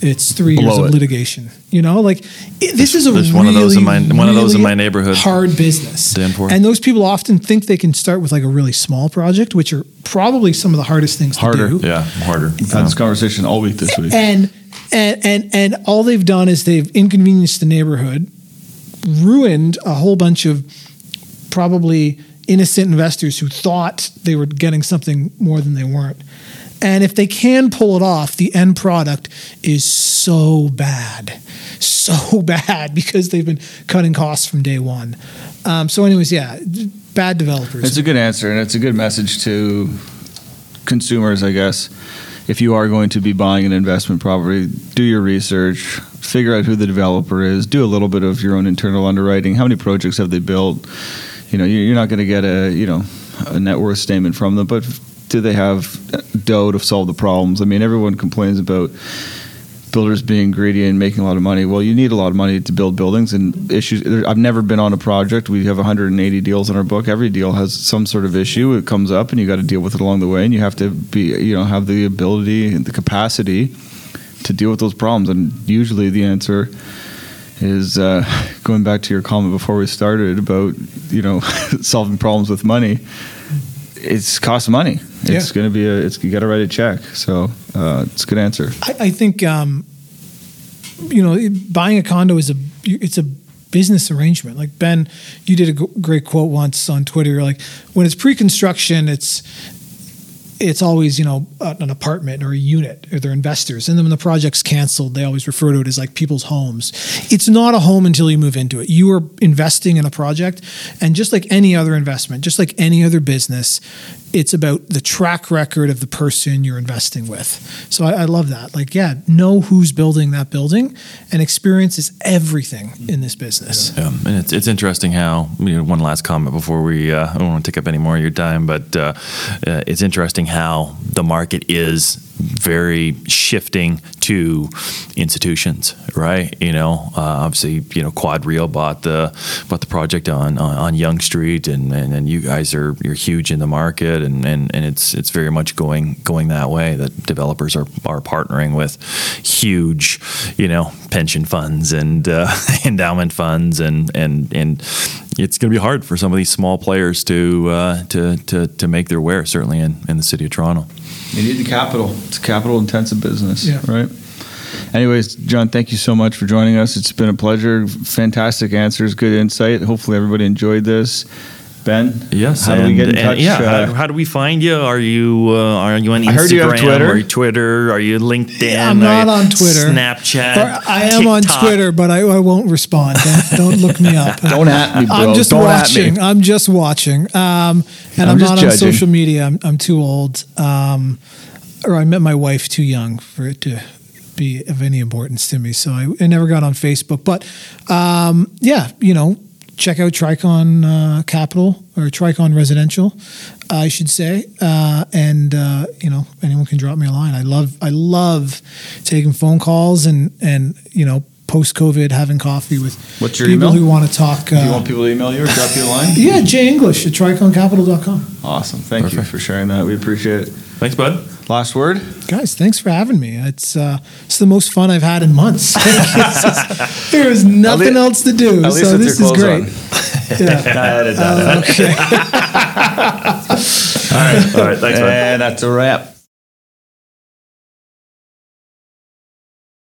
it's three years
Blow
of litigation. You know, like it, this is a
There's
really,
one of those in my- one of those in my neighborhood.
Hard business,
Danforth.
and those people often think they can start with like a really small project, which are probably some of the hardest things
Harder.
to do.
Yeah, harder.
We've had this conversation all week this week.
And and and and all they've done is they've inconvenienced the neighborhood, ruined a whole bunch of probably innocent investors who thought they were getting something more than they weren't. And if they can pull it off, the end product is so bad, so bad because they've been cutting costs from day one. Um, so, anyways, yeah, bad developers.
It's a good answer, and it's a good message to consumers, I guess. If you are going to be buying an investment property, do your research, figure out who the developer is, do a little bit of your own internal underwriting. How many projects have they built? You know, you- you're not going to get a you know a net worth statement from them, but do they have dough to solve the problems? I mean, everyone complains about builders being greedy and making a lot of money. Well, you need a lot of money to build buildings and issues. I've never been on a project. We have 180 deals in our book. Every deal has some sort of issue. It comes up, and you got to deal with it along the way. And you have to be, you know, have the ability and the capacity to deal with those problems. And usually, the answer is uh, going back to your comment before we started about, you know, solving problems with money. It's cost money. It's
Yeah.
going to be a. It's you got to write a check. So uh, it's a good answer.
I, I think um, you know buying a condo is a it's a business arrangement. Like Ben, you did a g- great quote once on Twitter. You're like, when it's pre-construction, it's it's always you know uh, an apartment or a unit or they're investors. And then when the project's canceled they always refer to it as like people's homes. It's not a home until you move into it. You are investing in a project and just like any other investment just like any other business it's about the track record of the person you're investing with. So i, I love that. Like yeah know who's building that building and experience is everything in this business.
Yeah, and it's, it's interesting how you know one last comment before we uh, I don't want to take up any more of your time, but uh, uh, it's interesting how the market is very shifting to institutions, right? You know, uh, obviously, you know, QuadReal bought the bought the project on on, on Yonge Street, and, and and you guys are you're huge in the market, and, and and it's it's very much going going that way. That developers are are partnering with huge, you know, pension funds and uh, endowment funds, and and and it's going to be hard for some of these small players to uh, to to to make their way, certainly in in the city of Toronto.
You need the capital. It's a capital intensive business,
Yeah.
right? Anyways, John, thank you so much for joining us. It's been a pleasure. Fantastic answers, good insight. Hopefully, everybody enjoyed this. Ben,
Yes.
how do we get in touch?
yeah.
Uh,
how, how do we find you? Are you uh, are you on Instagram?
I heard you have Twitter.
Are you Twitter? Are you LinkedIn?
I'm not on Twitter.
Snapchat.
Or I am on Twitter, but I, I won't respond. Don't, don't look me up.
don't at me, bro.
I'm just
don't
watching.
at me.
I'm just watching. Um, and
I'm
I'm,
just
not on social media. I'm, I'm too old. Um, or I met my wife too young for it to be of any importance to me. So I, I never got on Facebook. But um, yeah, you know, check out Tricon uh, Capital or Tricon Residential, I should say. Uh, and uh, you know, anyone can drop me a line. I love I love taking phone calls and and you know post COVID having coffee with
What's your
people
email?
who want to talk.
Do you
Uh,
want people to email you or drop you a line?
yeah, Jay English at triconcapital.com.
Awesome. Thank you for sharing that. We appreciate it.
Thanks, bud.
Last word?
Guys, thanks for having me. It's uh, it's the most fun I've had in months. It's just- there is nothing
lea-
else to do, so this is great. Yeah.
I edit that.
Okay.
All right, thanks, bud.
And that's a wrap.